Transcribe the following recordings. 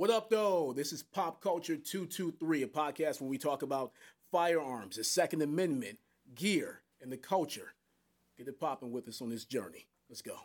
What up, though? This is Pop Culture 223, a podcast where we talk about firearms, the Second Amendment, gear, and the culture. Get it popping with us on this journey. Let's go.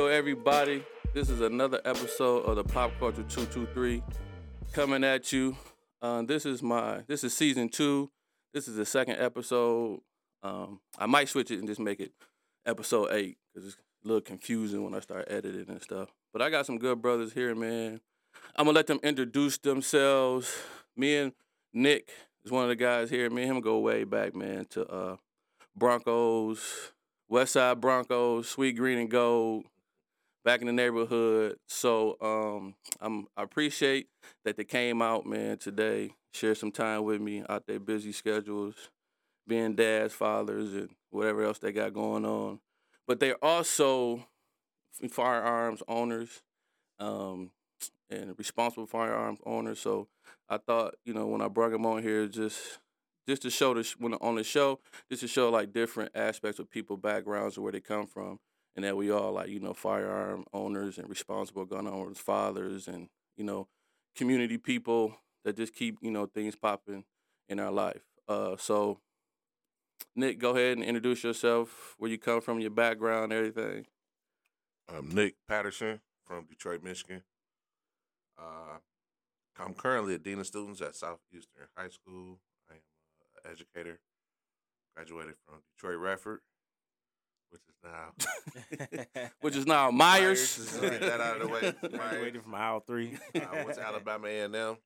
What everybody? This is another episode of the Pop Culture 223 coming at you. Uh, this is my this is season two. This is the second episode. Um, I might switch it and just make it episode eight because it's a little confusing when I start editing and stuff. But I got some good brothers here, man. I'm gonna let them introduce themselves. Me and Nick is one of the guys here. Me and him go way back, man, to uh, Broncos, West Side Broncos, Sweet Green and Gold, back in the neighborhood. So um, I'm I appreciate that they came out, man, today, share some time with me out their busy schedules, being dads, fathers, and whatever else they got going on. But they're also firearms owners um, and responsible firearms owners. So I thought, you know, when I brought them on here, just just to show this when on the show, just to show like different aspects of people backgrounds and where they come from, and that we all like you know firearm owners and responsible gun owners, fathers, and you know community people that just keep you know things popping in our life. Uh, so Nick, go ahead and introduce yourself, where you come from, your background, everything. I'm Nick Patterson from Detroit, Michigan. Uh, I'm currently a dean of students at Southeastern High School. I am an educator. Graduated from Detroit Radford, which is now Which is now Myers. Myers, Get that out of the way. Graduated from aisle three. I went to Alabama A&M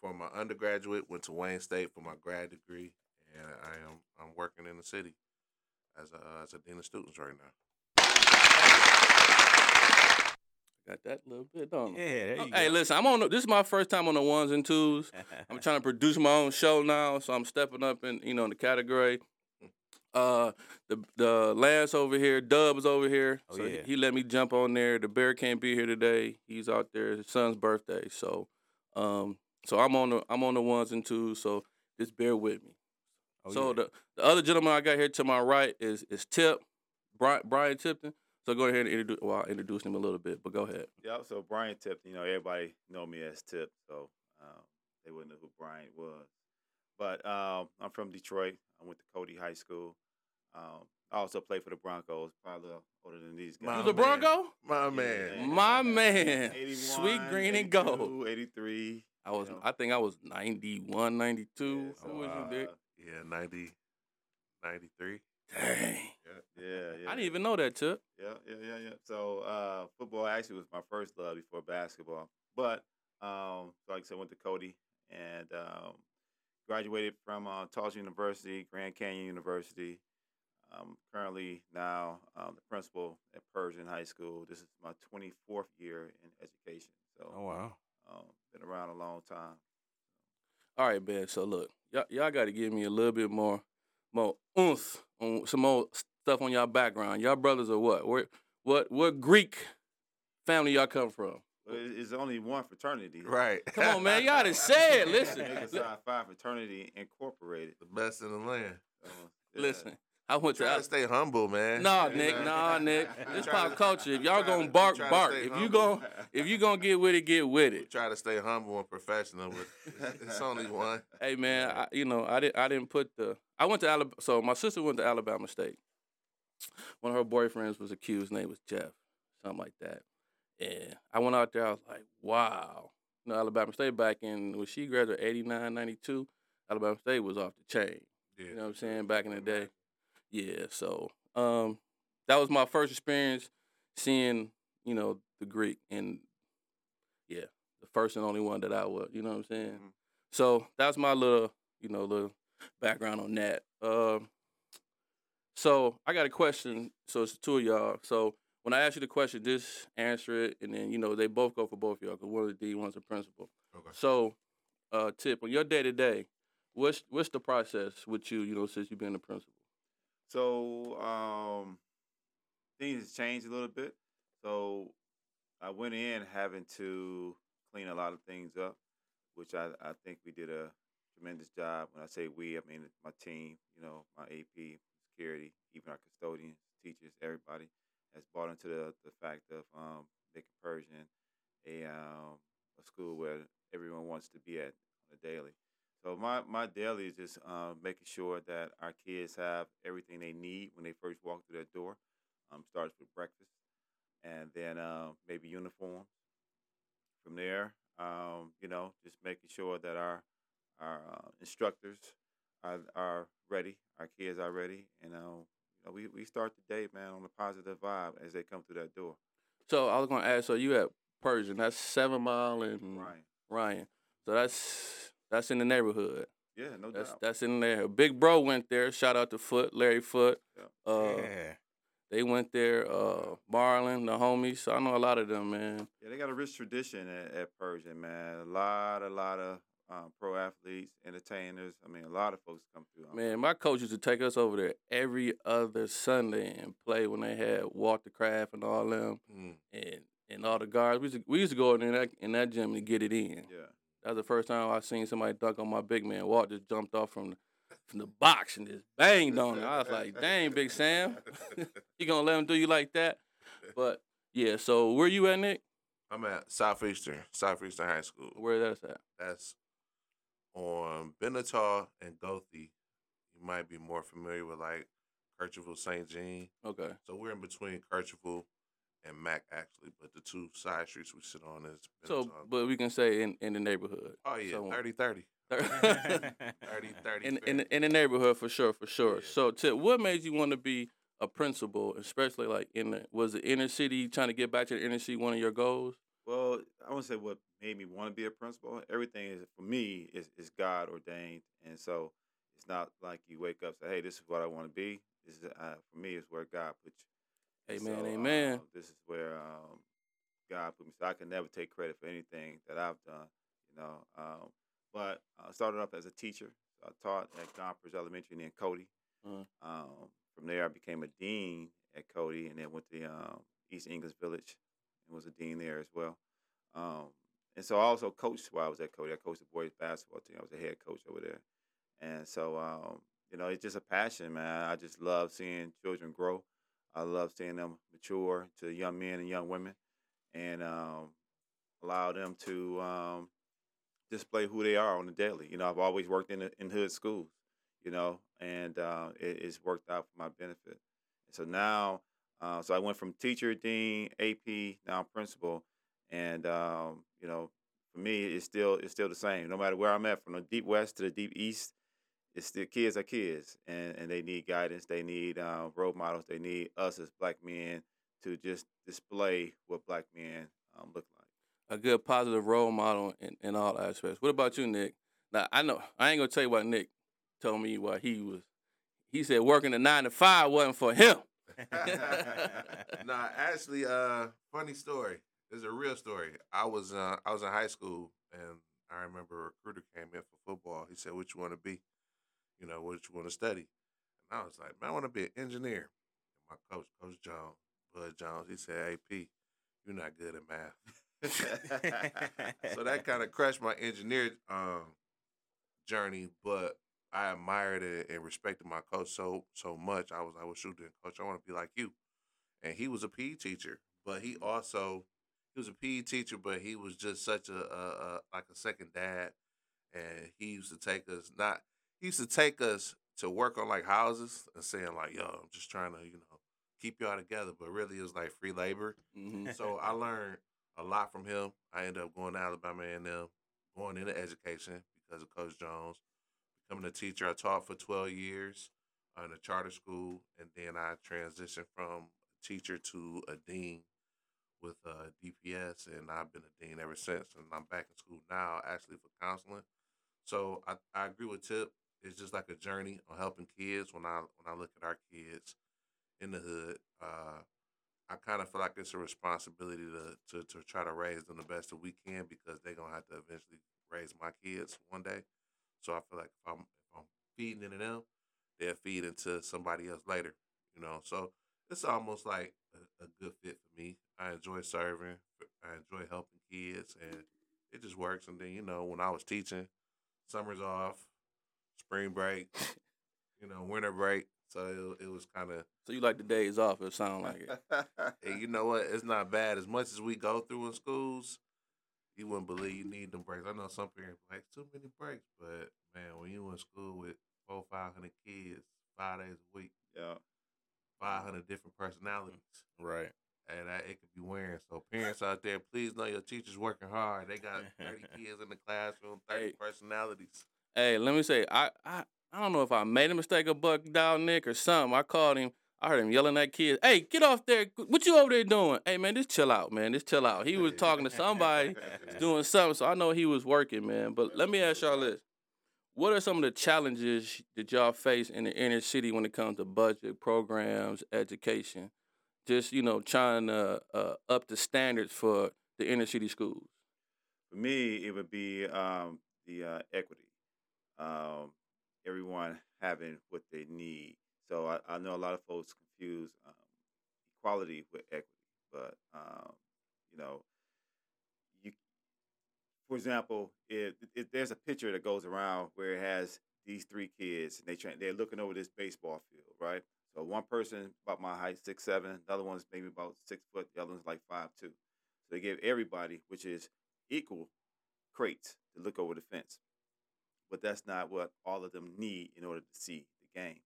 for my undergraduate. Went to Wayne State for my grad degree, and I am I'm working in the city as a uh, as a dean of students right now. Got that little bit, don't Yeah, I? there you Hey, go. listen, I'm on. the- This is my first time on the ones and twos. I'm trying to produce my own show now, so I'm stepping up in you know in the category. Uh, the the Lance over here, Dub's over here, Oh, so he- yeah. he let me jump on there. The Bear can't be here today; he's out there. His son's birthday, so um, so I'm on the I'm on the ones and twos. So just bear with me. Oh, so yeah. the the other gentleman I got here to my right is is Tip, Brian, Brian Tipton. So go ahead and introduce. Well, I'll introduce him a little bit, but go ahead. Yeah, so Brian Tip, you know, everybody know me as Tip, so um, they wouldn't know who Brian was. But um, I'm from Detroit. I went to Cody High School. Um, I also played for the Broncos, probably older than these guys. My You the. Bronco? My Yeah. man. My man, sweet green and gold. 82, 83. I was, you know. I think I was 91, 92. Yeah, so, was uh, you, Dick? Yeah, 90, 93. Dang. Yeah, yeah. I didn't even know that, Tip. Yeah, yeah, yeah, yeah. So uh, football actually was my first love before basketball. But um, like I said, went to Cody and um, graduated from uh, Tulsa University, Grand Canyon University. I'm currently now um, the principal at Pershing High School. This is my 24th year in education. So Oh wow. um, been around a long time. All right, man. So look, y'all, y'all got to give me a little bit more, more oomph on some more stuff on y'all background. Y'all brothers are what? Where, what, what Greek family y'all come from? But it- it's only one fraternity. Right. Come on, man. Y'all done said. Listen, Omega Psi Phi fraternity incorporated. the best in the land. So, yeah. listen. I went to. To stay humble, man. Nah, You Nick. know? Nah, Nick. This pop culture. If y'all gonna bark, to bark. stay If you humble. gon' if you gonna get with it, get with We it. try to stay humble and professional, but it's only one. Hey man, I, you know, I didn't I didn't put the I went to Alabama so my sister went to Alabama State. One of her boyfriends was accused, name was Jeff, something like that. And I went out there, I was like, wow. You know, Alabama State back in when she graduated 89, 92, Alabama State was off the chain. Yeah. You know what I'm saying? Back in the day. Yeah, so um that was my first experience seeing, you know, the Greek and yeah, the first and only one that I would, you know what I'm saying? Mhm. So that's my little, you know, little background on that. Um, so I got a question. So it's the two of y'all. So when I ask you the question, just answer it, and then you know they both go for both of y'all because one of the D, one's the principal. Okay. So, uh, tip on your day to day, What's what's the process with you? You know, since you've been the principal. So um, things has changed a little bit. So I went in having to clean a lot of things up, which I, I think we did a tremendous job. When I say we, I mean my team, you know, my AP, security, even our custodians, teachers, everybody has bought into the, the fact of um, making Pershing a, um, a school where everyone wants to be at on a daily. So my, my daily is just um, making sure that our kids have everything they need when they first walk through that door. Um, starts with breakfast, and then uh, maybe uniforms. From there, um, you know, just making sure that our our uh, instructors are, are ready, our kids are ready, and uh, you know, we we start the day, man, on a positive vibe as they come through that door. So I was gonna ask. So you at Pershing? That's Seven Mile and Right. Ryan. So that's that's in the neighborhood. Yeah, no That's doubt. that's in there. Big Bro went there. Shout out to Foote, Larry Foote. Yeah. Uh, yeah. They went there. Uh, Marlon, the homies. So I know a lot of them, man. Yeah, they got a rich tradition at, at Pershing, man. A lot, a lot of um, pro athletes, entertainers. I mean, a lot of folks come through. um, Man, my coach used to take us over there every other Sunday and play when they had Walter Craft and all them Mm. and and all the guards. We used to, we used to go in that in that gym to get it in. Yeah. That was the first time I seen somebody dunk on my big man. Walt just jumped off from the, from the box and just banged on it. I was like, dang, Big Sam. you gonna let him do you like that? But yeah, so where you at, Nick? I'm at Southeastern, Southeastern High School. Where that's at? That's on Benatar and Gothi. You might be more familiar with like Kercheval St. Jean. Okay. So we're in between Kercheval and Mack actually, but the two side streets we sit on is So, but we can say in, in the neighborhood. oh yeah, so- 30 30. 30 30. in, in, the- in the neighborhood for sure, for sure. Yeah. So, Tip, what made you want to be a principal, especially like in the was the inner city trying to get back to the inner city one of your goals? Well, I want to say what made me want to be a principal. Everything is for me is is God ordained, and so it's not like you wake up and say, "Hey, this is what I want to be." This is uh, for me is where God put you. Amen, so, amen. uh, this is where um, God put me. So I can never take credit for anything that I've done, you know. Um, but I started off as a teacher. So I taught at Gompers Elementary and then Cody. Uh-huh. Um, from there, I became a dean at Cody, and then went to um, East English Village was a dean there as well. Um, and so I also coached while I was at Cody. I coached the boys basketball team. I was a head coach over there. And so, um, you know, it's just a passion, man. I just love seeing children grow. I love seeing them mature to young men and young women and um, allow them to um, display who they are on the daily. You know, I've always worked in, in hood schools, you know, and uh, it, it's worked out for my benefit. So now, uh, so I went from teacher, dean, AP, now principal, and um, you know, for me, it's still it's still the same. No matter where I'm at, from the deep west to the deep east, it's still kids are kids, and, and they need guidance. They need uh, role models. They need us as black men to just display what black men um, look like. A good positive role model in, in all aspects. What about you, Nick? Now I know I ain't gonna tell you what Nick told me what he was. He said working the nine to five wasn't for him. nah, actually, uh, funny story. It's a real story. I was uh, I was in high school, and I remember a recruiter came in for football. He said, "What you want to be? You know, what you want to study?" And I was like, "Man, I want to be an engineer." And my coach, Coach Jones, Bud Jones, he said, "AP, you're not good at math." so that kind of crushed my engineer um, journey, but I admired it and respected my coach so so much. I was like, well, shoot, then, coach, I want to be like you. And he was a PE teacher, but he also he was a PE teacher, but he was just such a, a, a like a second dad. And he used to take us not he used to take us to work on like houses and saying like, yo, I'm just trying to you know keep y'all together, but really it was like free labor. hmm So I learned a lot from him. I ended up going to Alabama and them, going into education because of Coach Jones. Becoming a teacher, I taught for 12 years uh, in a charter school, and then I transitioned from teacher to a dean with uh, DPS, and I've been a dean ever since. And I'm back in school now, actually for counseling. So I, I agree with Tip. It's just like a journey on helping kids. When I when I look at our kids in the hood, uh, I kind of feel like it's a responsibility to, to to try to raise them the best that we can because they're gonna have to eventually raise my kids one day. So I feel like if I'm if I'm feeding into them, they'll feed into somebody else later. You know, so it's almost like a, a good fit for me. I enjoy serving. I enjoy helping kids, and it just works. And then you know, when I was teaching, summers off, spring break, you know, winter break. So it, it was kind of So you like the days off? It sound like it. Hey, you know what? It's not bad. As much as we go through in schools, you wouldn't believe you need them breaks. I know some parents like too many breaks, but man, when you in school with four, five hundred kids, five days a week, yeah. five hundred different personalities, Right. and that it could be wearing. So parents out there, please know your teachers working hard. They got thirty kids in the classroom, thirty Hey. personalities. Hey, let me say, I, I I don't know if I made a mistake of buck down Nick or something. I called him. I heard him yelling at kids. Hey, get off there! What you over there doing? Hey, man, just chill out, man. Just chill out. He was talking to somebody doing something, so I know he was working, man. But let me ask y'all this: What are some of the challenges that y'all face in the inner city when it comes to budget, programs, education? Just you know, trying to uh, up the standards for the inner city schools. For me, it would be um, the uh, equity. Um, everyone having what they need. So I, I know a lot of folks confuse um, equality with equity, but um, you know, you, for example, if, there's a picture that goes around where it has these three kids and they they're looking over this baseball field, right? So one person about my height, six seven, the other one's maybe about six foot, the other one's like five two. So they give everybody, which is equal, crates to look over the fence. But that's not what all of them need in order to see the game.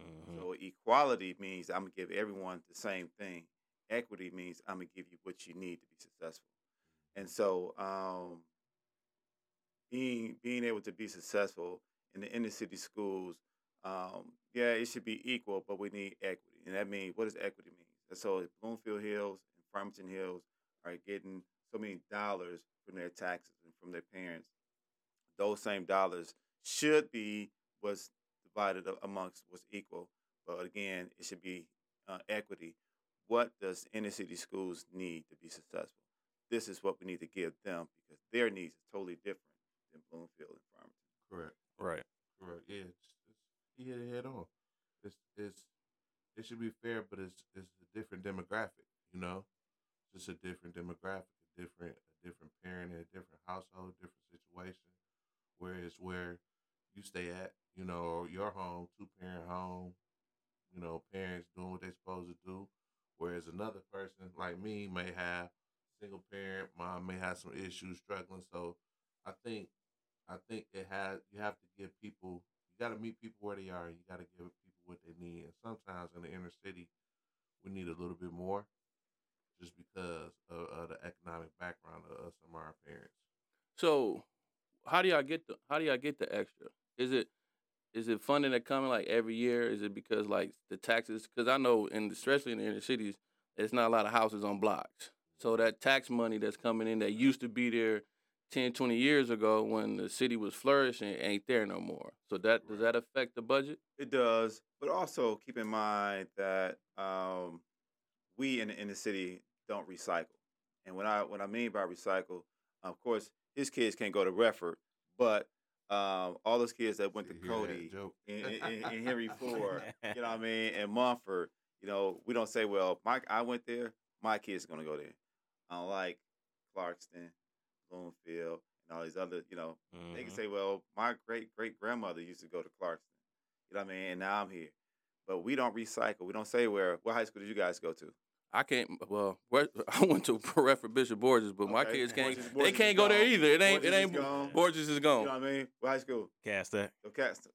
Mhm. So equality means I'm gonna give everyone the same thing. Equity means I'm gonna give you what you need to be successful. And so um, being being able to be successful in the inner city schools, um, yeah, it should be equal, but we need equity. And that means what does equity mean? And so if Bloomfield Hills and Farmington Hills are getting so many dollars from their taxes and from their parents, those same dollars should be what's divided amongst was equal. But again, it should be uh, equity. What does inner city schools need to be successful? This is what we need to give them because their needs is totally different than Bloomfield and Farmington. Correct. Right. Correct. Yeah, it's, it's, hit it head on. It's it's it should be fair, but it's it's a different demographic. You know, just a different demographic, a different a different parent a different household, different situation. Whereas where you stay at, you know, your home, two parent home, you know, parents doing what they're supposed to do. Whereas another person like me may have single parent, mom may have some issues, struggling. So I think I think it has you have to give people you got to meet people where they are. You got to give people what they need. And sometimes in the inner city, we need a little bit more, just because of, of the economic background of, some of our parents. So, how do y'all get the how do y'all get the extra? Is it is it funding that coming like every year? Is it because like the taxes? Because I know, in especially in the inner cities, it's not a lot of houses on blocks. So that tax money that's coming in that used to be there 10, 20 years ago when the city was flourishing ain't there no more. So that does that affect the budget? It does, but also keep in mind that um, we in the inner city don't recycle. And when I what I mean by recycle, of course, his kids can't go to Redford, but um, all those kids that went to Cody and, and, and Henry Ford, you know what I mean, and Mumford, you know, we don't say, well, Mike, I went there, my kids are gonna go there. Unlike Clarkston, Bloomfield, and all these other, you know, they can Mhm. say, well, my great great grandmother used to go to Clarkston. You know what I mean? And now I'm here. But we don't recycle. We don't say where what high school did you guys go to? I can't. Well, where, I went to Redford Bishop Borgess, but my kids can't. Borgess- they Borgess is can't go there either. It ain't. Borgess it is ain't. gone. Borgess is gone. You know what I mean? What high school? Cass Tech. Go Caston.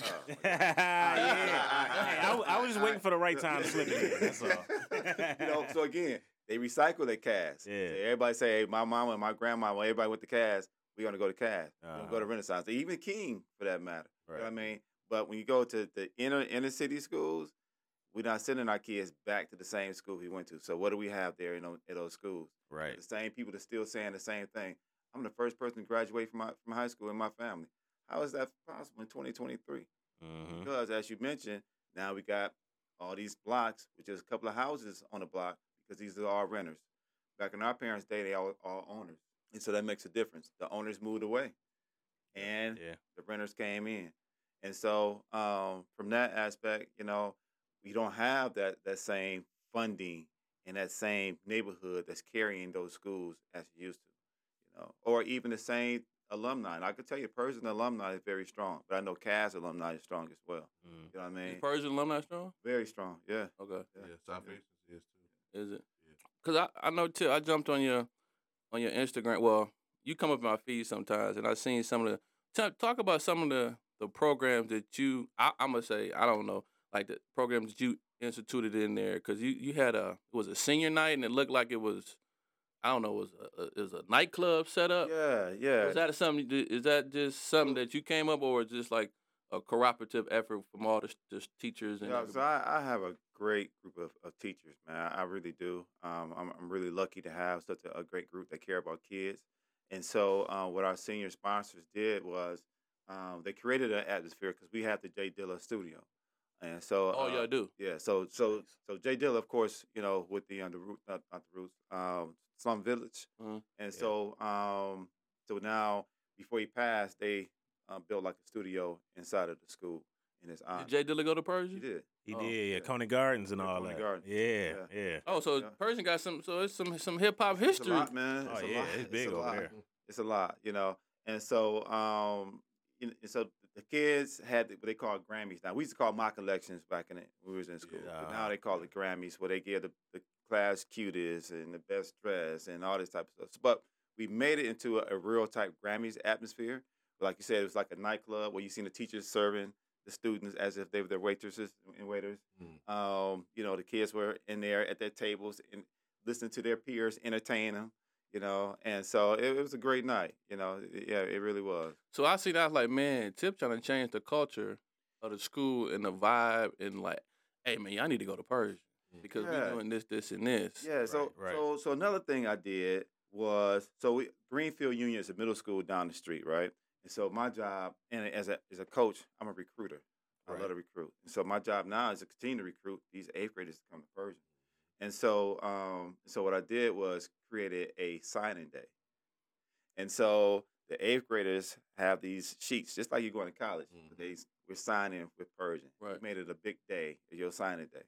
Oh, my God. yeah. Hey, I, w- I was just waiting for the right time to slip it in. That's all. you know, so again, they recycle their Cass. Yeah. So everybody say, hey, my mama and my grandma, when everybody went to Cass, we're gonna go to Cass. We're gonna go to Uh-huh. Renaissance. Even King for that matter. You know what I mean? But when you go to the inner inner city schools, we're not sending our kids back to the same school we went to. So what do we have there in those, in those schools? Right. The same people that's still saying the same thing. I'm the first person to graduate from my from high school in my family. How is that possible in 2023? Mm-hmm. Because as you mentioned, now we got all these blocks, which is a couple of houses on the block, because these are all renters. Back in our parents' day, they all all owners, and so that makes a difference. The owners moved away. and Yeah. the renters came in. And so um, from that aspect, you know, we don't have that that same funding in that same neighborhood that's carrying those schools as it used to, you know, or even the same alumni. And I could tell you, Pershing alumni is very strong, but I know Cass alumni is strong as well. Mm. You know what I Is mean? Pershing alumni strong? Very strong. Yeah. Okay. Yeah, Yeah. Southeastern is too. Is it? Yeah. Cause I, I know too. I jumped on your on your Instagram. Well, you come up in my feed sometimes, and I've seen some of the t- talk about some of the the programs that you. I, I'm gonna say I don't know, like the programs that you instituted in there. Cause you you had a it was a senior night, and it looked like it was. I don't know. It was a, a, it was a nightclub set up. Yeah. Yeah. Is that something? Is that just something that you came up, or is just like a cooperative effort from all the, teachers and Yeah, so? I, I have a great group of, of teachers, man. I, really do. Um, I'm, I'm really lucky to have such a, a great group that care about kids. And so, uh, what our senior sponsors did was um, they created an atmosphere because we have the Jay Dilla studio, and so oh uh, yeah, I do. yeah. So so so Jay Dilla, of course, you know, with the under root, not, not the roots, um, Slum Village, Mhm. and Yeah. so um, so now before he passed, they uh, built like a studio inside of the school in his honor. Did Jay Dilla go to Pershing? He did. He Oh, did, yeah. yeah. Conant Gardens and Yeah, all Conant that. Gardens. Yeah, Yeah. yeah. Oh, so Yeah. Pershing got some. So it's some some hip hop history. It's a lot, man. Oh, It's a yeah, lot. it's big a over lot. there. It's a lot, you know. And so, um, you know, and so the kids had what they call Grammys. Now we used to call my collections back in it when we was in school. But now they call it Grammys, where they give the, the class cutest and the best dress and all this type of stuff. But we made it into a, a real type Grammys atmosphere. Like you said, it was like a nightclub where you seen the teachers serving the students as if they were their waitresses and waiters. Mm. Um, you know, the kids were in there at their tables and listening to their peers entertain them. You know, and so it, it was a great night. You know, yeah, it really was. So I see that I was like, man, Tip trying to change the culture of the school and the vibe and like, hey man, y'all need to go to Pershing mm. because Yeah. we're doing this, this, and this. Yeah. So Right, right. so so another thing I did was so we, Greenfield Union is a middle school down the street, right? And so my job, and as a as a coach, I'm a recruiter. I Right. love to recruit. And so my job now is to continue to recruit these eighth graders to come to Pershing. And so um so what I did was created a signing day. And so the eighth graders have these sheets, just like you're going to college. Mhm. They we're signing with Pershing. Right. We made it a big day, your signing day.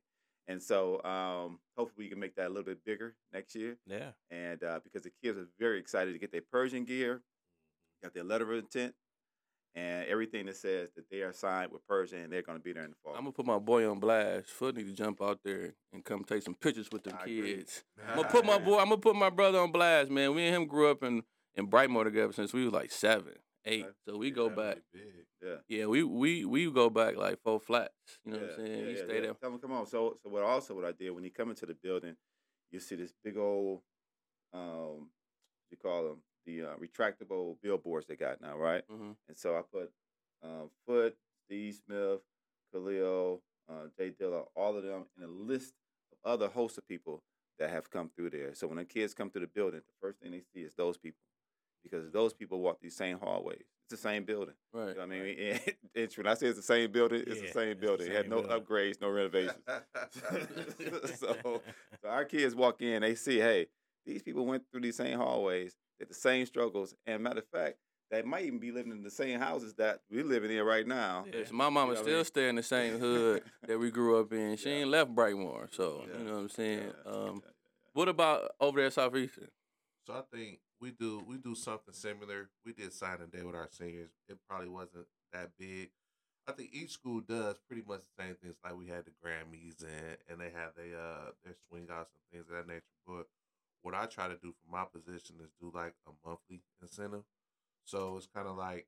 And so um, hopefully we can make that a little bit bigger next year. Yeah. And uh, because the kids are very excited to get their Pershing gear, got their letter of intent, and everything that says that they are signed with Pershing and they're going to be there in the fall. I'm gonna put my boy on blast. Foote need to jump out there and come take some pictures with them I agree. kids. I'm gonna put my boy. I'm gonna put my brother on blast, man. We and him grew up in in Brightmoor together since we was like seven, eight. So we go back. yeah. Yeah, we we we go back like four flats. You know what I'm saying? yeah, we yeah, stay yeah. there. Tell them, come on. So, so what? Also, what I did when you come into the building, you see this big old, um, you call them the uh, retractable billboards they got now, right? hmm And so I put um, Foote, Steve Smith, Khalil, uh, Jay Dilla, all of them in a list of other hosts of people that have come through there. So when the kids come to the building, the first thing they see is those people because those people walk these same hallways. It's the same building. Right. You know what I mean, it's when I say it's the same building, it's Yeah, the same it's the building. it had no building. upgrades, no renovations. so, so our kids walk in, they see, hey, these people went through these same hallways, did the same struggles, and matter of fact, they might even be living in the same houses that we're living in right now. Yeah, so my mama know what I still mean? stay in the same hood that we grew up in. She Yeah. ain't left Brightmoor, so Yeah. you know what I'm saying. Yeah, Um, yeah, what about over there at Southeastern? So I think we do we do something similar. We did signing day with our seniors. It probably wasn't that big. I think each school does pretty much the same things. Like we had the Grammys and and they have their uh their swing outs and things of that nature. But what I try to do for my position is do like a monthly incentive. So it's kind of like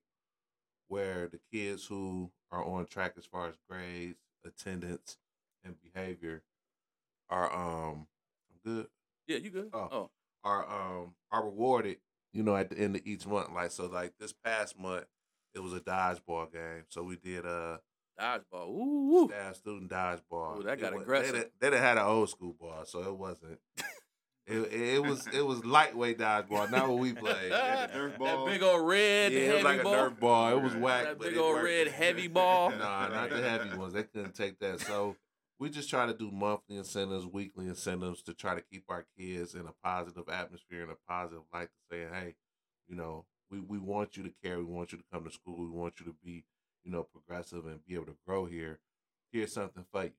where the kids who are on track as far as grades, attendance, and behavior are um I'm good Yeah, you good? Oh. oh. are um are rewarded, you know, at the end of each month. Like so, like this past month, it was a dodgeball game. So we did a dodgeball. Ooh, staff student dodgeball. Ooh, that got It wa- aggressive. They, they done had an old school ball, so it wasn't. It, it, it was it was lightweight dodgeball, not what we played. Yeah, that big old red Yeah, it heavy was like a ball. Nerf ball. It was whack. That big old red heavy ball. nah, not the heavy ones. They couldn't take that. So we just try to do monthly incentives, weekly incentives to try to keep our kids in a positive atmosphere and a positive light to saying, hey, you know, we we want you to care. We want you to come to school. We want you to be you know progressive and be able to grow here. Here's something for you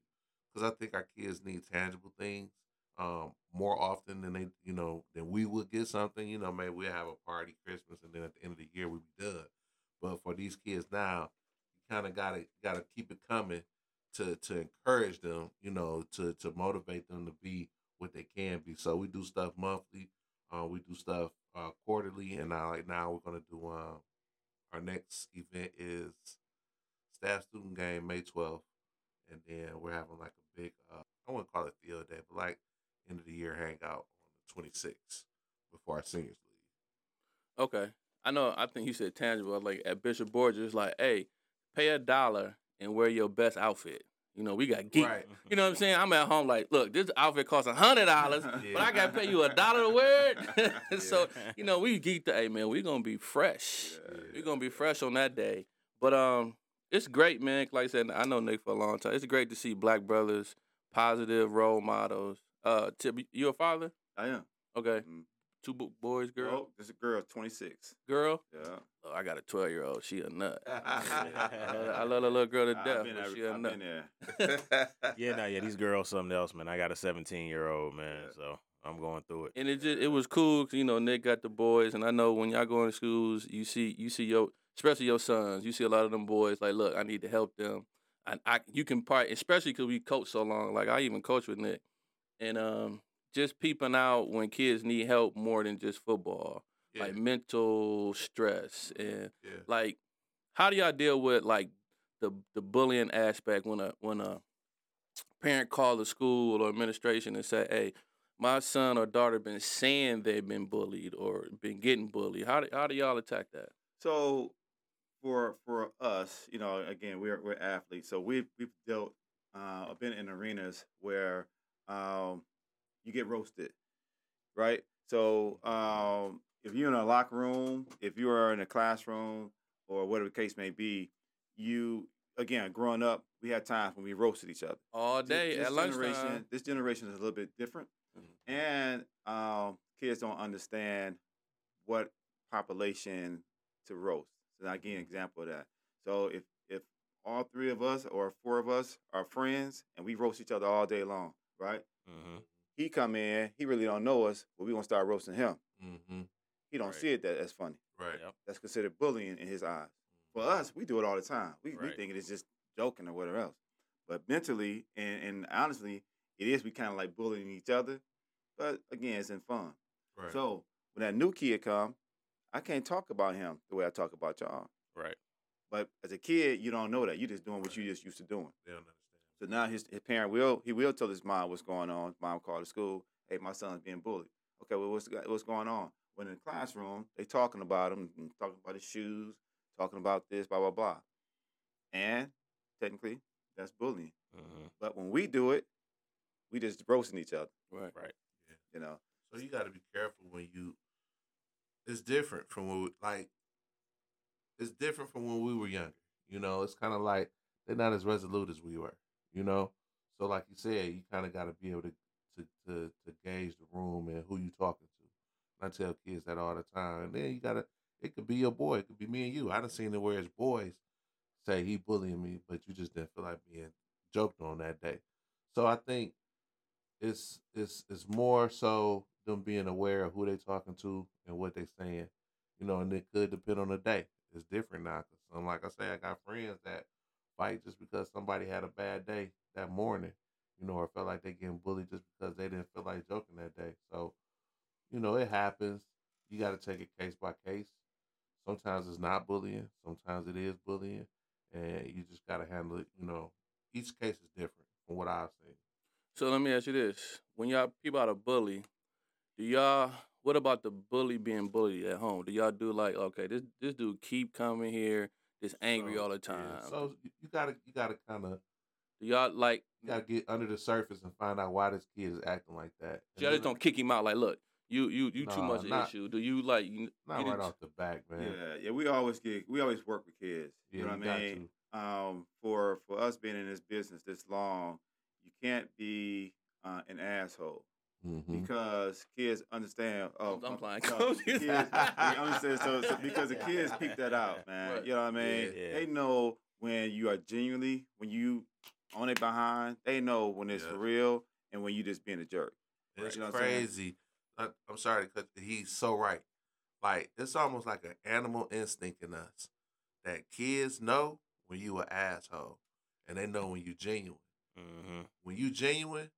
because I think our kids need tangible things um, more often than they, you know, than we would get something. You know, maybe we have a party Christmas, and then at the end of the year we be done. But for these kids now, you kind of gotta gotta keep it coming to to encourage them. You know, to to motivate them to be what they can be. So we do stuff monthly. Uh, we do stuff uh, quarterly, and now like now we're gonna do um, our next event is staff student game May twelfth, and then we're having like a big uh, I wouldn't call it field day, but like end of the year hangout on the 26th before our seniors leave. Okay. I know. I think you said tangible. Like at Bishop Borgess, like, hey, pay a dollar and wear your best outfit. You know, we got geek. Right. You know what I'm saying? I'm at home like, look, this outfit costs a hundred dollars, but I gotta pay you a dollar to wear it. so, you know, we geeked. Hey man, we gonna be fresh. We're gonna be fresh on that day. But um, it's great, man. Like I said, I know Nick for a long time. It's great to see black brothers, positive role models. Uh, Tip, you a father? I am. Okay. Mm. Two bo- boys, girl, Oh, this a girl, 26. girl. Yeah. Oh, I got a twelve year old. She a nut. I love, a little girl to I've death. been, but she a I've nut. been there. Yeah, no, yeah, these girls something else, man. I got a 17 year old man, Yeah. so I'm going through it. and it just it was cool. 'cause, you know, Nick got the boys, and I know when y'all go into schools, you see you see your especially your sons. You see a lot of them boys like, look, I need to help them. And I you can part especially because we coach so long. Like I even coach with Nick, and um just peeping out when kids need help more than just football, yeah, like mental stress and yeah. like how do y'all deal with like the the bullying aspect when a when a parent call the school or administration and say, "Hey, my son or daughter been saying they've been bullied or been getting bullied." How do how do y'all attack that? So for for us, you know, again, we're we're athletes, so we've we've dealt uh been in arenas where um you get roasted, right? So um if you're in a locker room, if you are in a classroom or whatever the case may be, you again, growing up, we had times when we roasted each other. All day this at lunchtime. generation, this generation is a little bit different, Mhm. and um, kids don't understand what population to roast. So now, an example of that. So if if all three of us or four of us are friends and we roast each other all day long, right? hmm He come in, he really don't know us, but we gonna start roasting him. Mm-hmm. He don't Right. see it that as funny. Right. Yep. That's considered bullying in his eyes. For us, we do it all the time. We, we think it's just joking or whatever else. But mentally and, and honestly, it is we kind of like bullying each other. But again, it's in fun. Right. So when that new kid come, I can't talk about him the way I talk about y'all. Right. But as a kid, you don't know that. You're just doing what you just used to doing. they don't understand. So now his, his parent will he will tell his mom what's going on. Mom called the school. Hey, my son's being bullied. Okay, well what's what's going on? When in the classroom, they talking about him, and talking about his shoes, talking about this, blah blah blah. And technically, that's bullying. hmm But when we do it, we just roasting each other. Right. Right. You know. So you got to be careful when you. It's different from what we, like. It's different from when we were younger. You know, it's kind of like they're not as resolute as we were. You know, so like you said, you kind of got to be able to, to to to gauge the room and who you talking to. I tell kids that all the time. And then you gotta. It could be your boy. It could be me and you. I done seen it where it's boys say he bullying me, but you just didn't feel like being joked on that day. So I think it's it's it's more so them being aware of who they talking to and what they saying, you know, and it could depend on the day. It's different now. Cause some, like I say, I got friends that fight just because somebody had a bad day that morning, you know, or felt like they getting bullied just because they didn't feel like joking that day. So, you know, it happens. You got to take it case by case. Sometimes it's not bullying. Sometimes it is bullying, and you just got to handle it. You know, each case is different from what I've seen. So let me ask you this: When y'all people out a bully, do y'all? What about the bully being bullied at home? Do y'all do like, okay, this this dude keep coming here, just angry So, all the yeah, time? So you- you gotta you gotta kind of do y'all like? you gotta get under the surface and find out why this kid is acting like that. And Y'all just then- don't kick him out. Like, look, you you you too much of an not- issue. Do you like? You, not you right off the back, man. Yeah, yeah. We always get we always work with kids. Yeah, you know what I mean? to. um, for for us being in this business this long, you can't be uh, an asshole. Mhm. because kids understand. Oh, I'm playing no, kids, they understand. So, so because the kids peek that out, man. Right. You know what I mean? Yeah. They know when you are genuinely when you on it behind. They know when it's Yeah. real and when you just being a jerk. And It's You know what I'm saying? crazy. I, I'm sorry because he's so right. Like it's almost like an animal instinct in us that kids know when you an asshole, and they know when you genuine. Mm-hmm. When you genuine,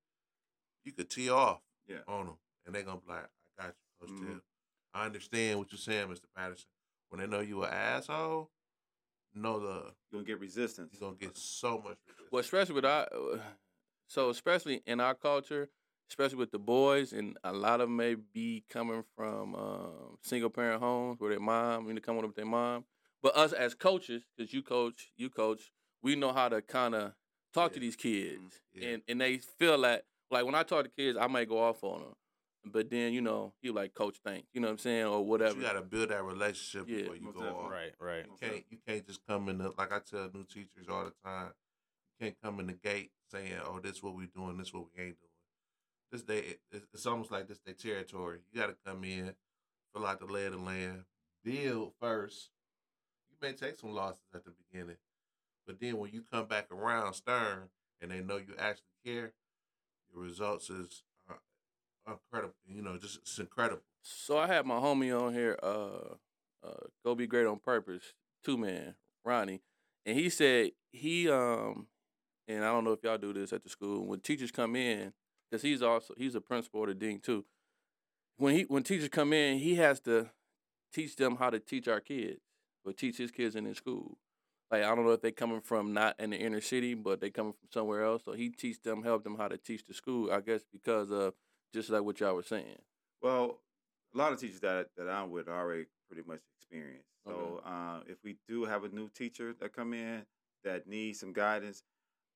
you could tee off Yeah. on them, and they're gonna be like, "I got you, Coach Mhm. Tim. I understand what you're saying, Mr. Patterson. When they know you an asshole, know the You're gonna get resistance. you're gonna get so much. Well, especially with our, so especially in our culture, especially with the boys, and a lot of them may be coming from um, single parent homes where their mom, you know, coming up with their mom. But us as coaches, because you coach, you coach, we know how to kind of talk to these kids, Yeah. and and they feel like like when I talk to kids, I might go off on them, but then you know he like coach, thanks, you know what I'm saying, or But whatever. You got to build that relationship Yeah. before you go definitely. off. Right, right. You can't you can't just come in the, like I tell new teachers all the time. You can't come in the gate saying, "Oh, this what we doing, this what we ain't doing." This day it, it's almost like this their territory. You got to come in, fill out the lay of the land, build first. You may take some losses at the beginning, but then when you come back around stern and they know you actually care, your results is uh, incredible. You know, just it's incredible. So I had my homie on here, uh, uh, go be great on purpose, two man, Ronnie, and he said he um, and I don't know if y'all do this at the school when teachers come in, because he's also he's a principal or the dean too. When he when teachers come in, he has to teach them how to teach our kids, or teach his kids in his school. Like I don't know if they coming from not in the inner city, but they coming from somewhere else. So he teach them, help them how to teach the school. I guess because of just like what y'all were saying. Well, a lot of teachers that that I'm with are already pretty much experienced. So Okay. uh, if we do have a new teacher that come in that needs some guidance,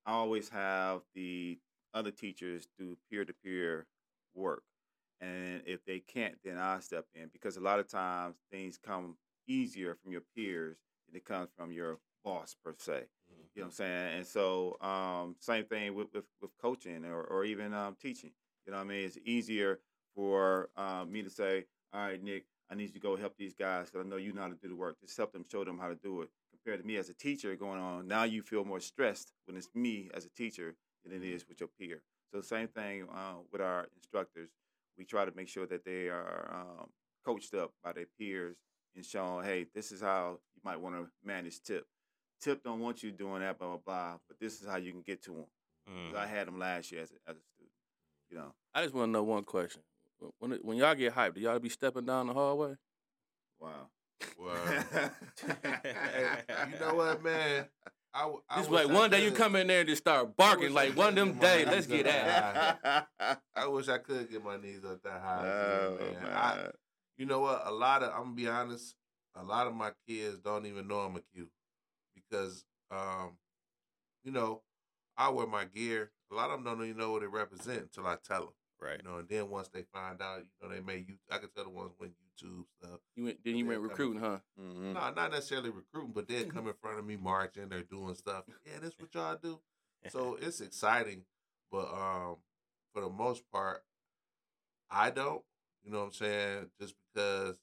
I always have the other teachers do peer to peer work, and if they can't, then I step in because a lot of times things come easier from your peers than it comes from your boss per se. You know what I'm saying? And so, um, same thing with, with, with coaching or, or even um, teaching. You know what I mean? It's easier for um, me to say, all right, Nick, I need you to go help these guys because I know you know how to do the work. Just help them, show them how to do it. Compared to me as a teacher going on, now you feel more stressed when it's me as a teacher than it is with your peer. So, same thing uh, with our instructors. We try to make sure that they are um, coached up by their peers and shown, hey, this is how you might want to manage tip. Tip don't want you doing that, blah blah blah. But this is how you can get to them. Mm. I had them last year as a, as a student. You know, I just want to know one question. When it, when y'all get hyped, do y'all be stepping down the hallway? wow. Well, hey, you know what, man? I It's wish like I one day you come in there and just start barking. Like one of them get days, let's get up at it. I wish I could get my knees up that high. Oh, man. man. I, you know what? A lot of I'm gonna be honest. A lot of my kids don't even know I'm a Q because, um, you know, I wear my gear. A lot of them don't even know what it represents until I tell them. Right. You know, and then once they find out, you know, they may you. I can tell the ones when YouTube stuff. You went, then you went Yeah, recruiting, huh? Mhm. No, not necessarily recruiting, but they'd come in front of me marching. They're doing stuff. Yeah, this what y'all do. So it's exciting, but um, for the most part, I don't. You know what I'm saying? Just because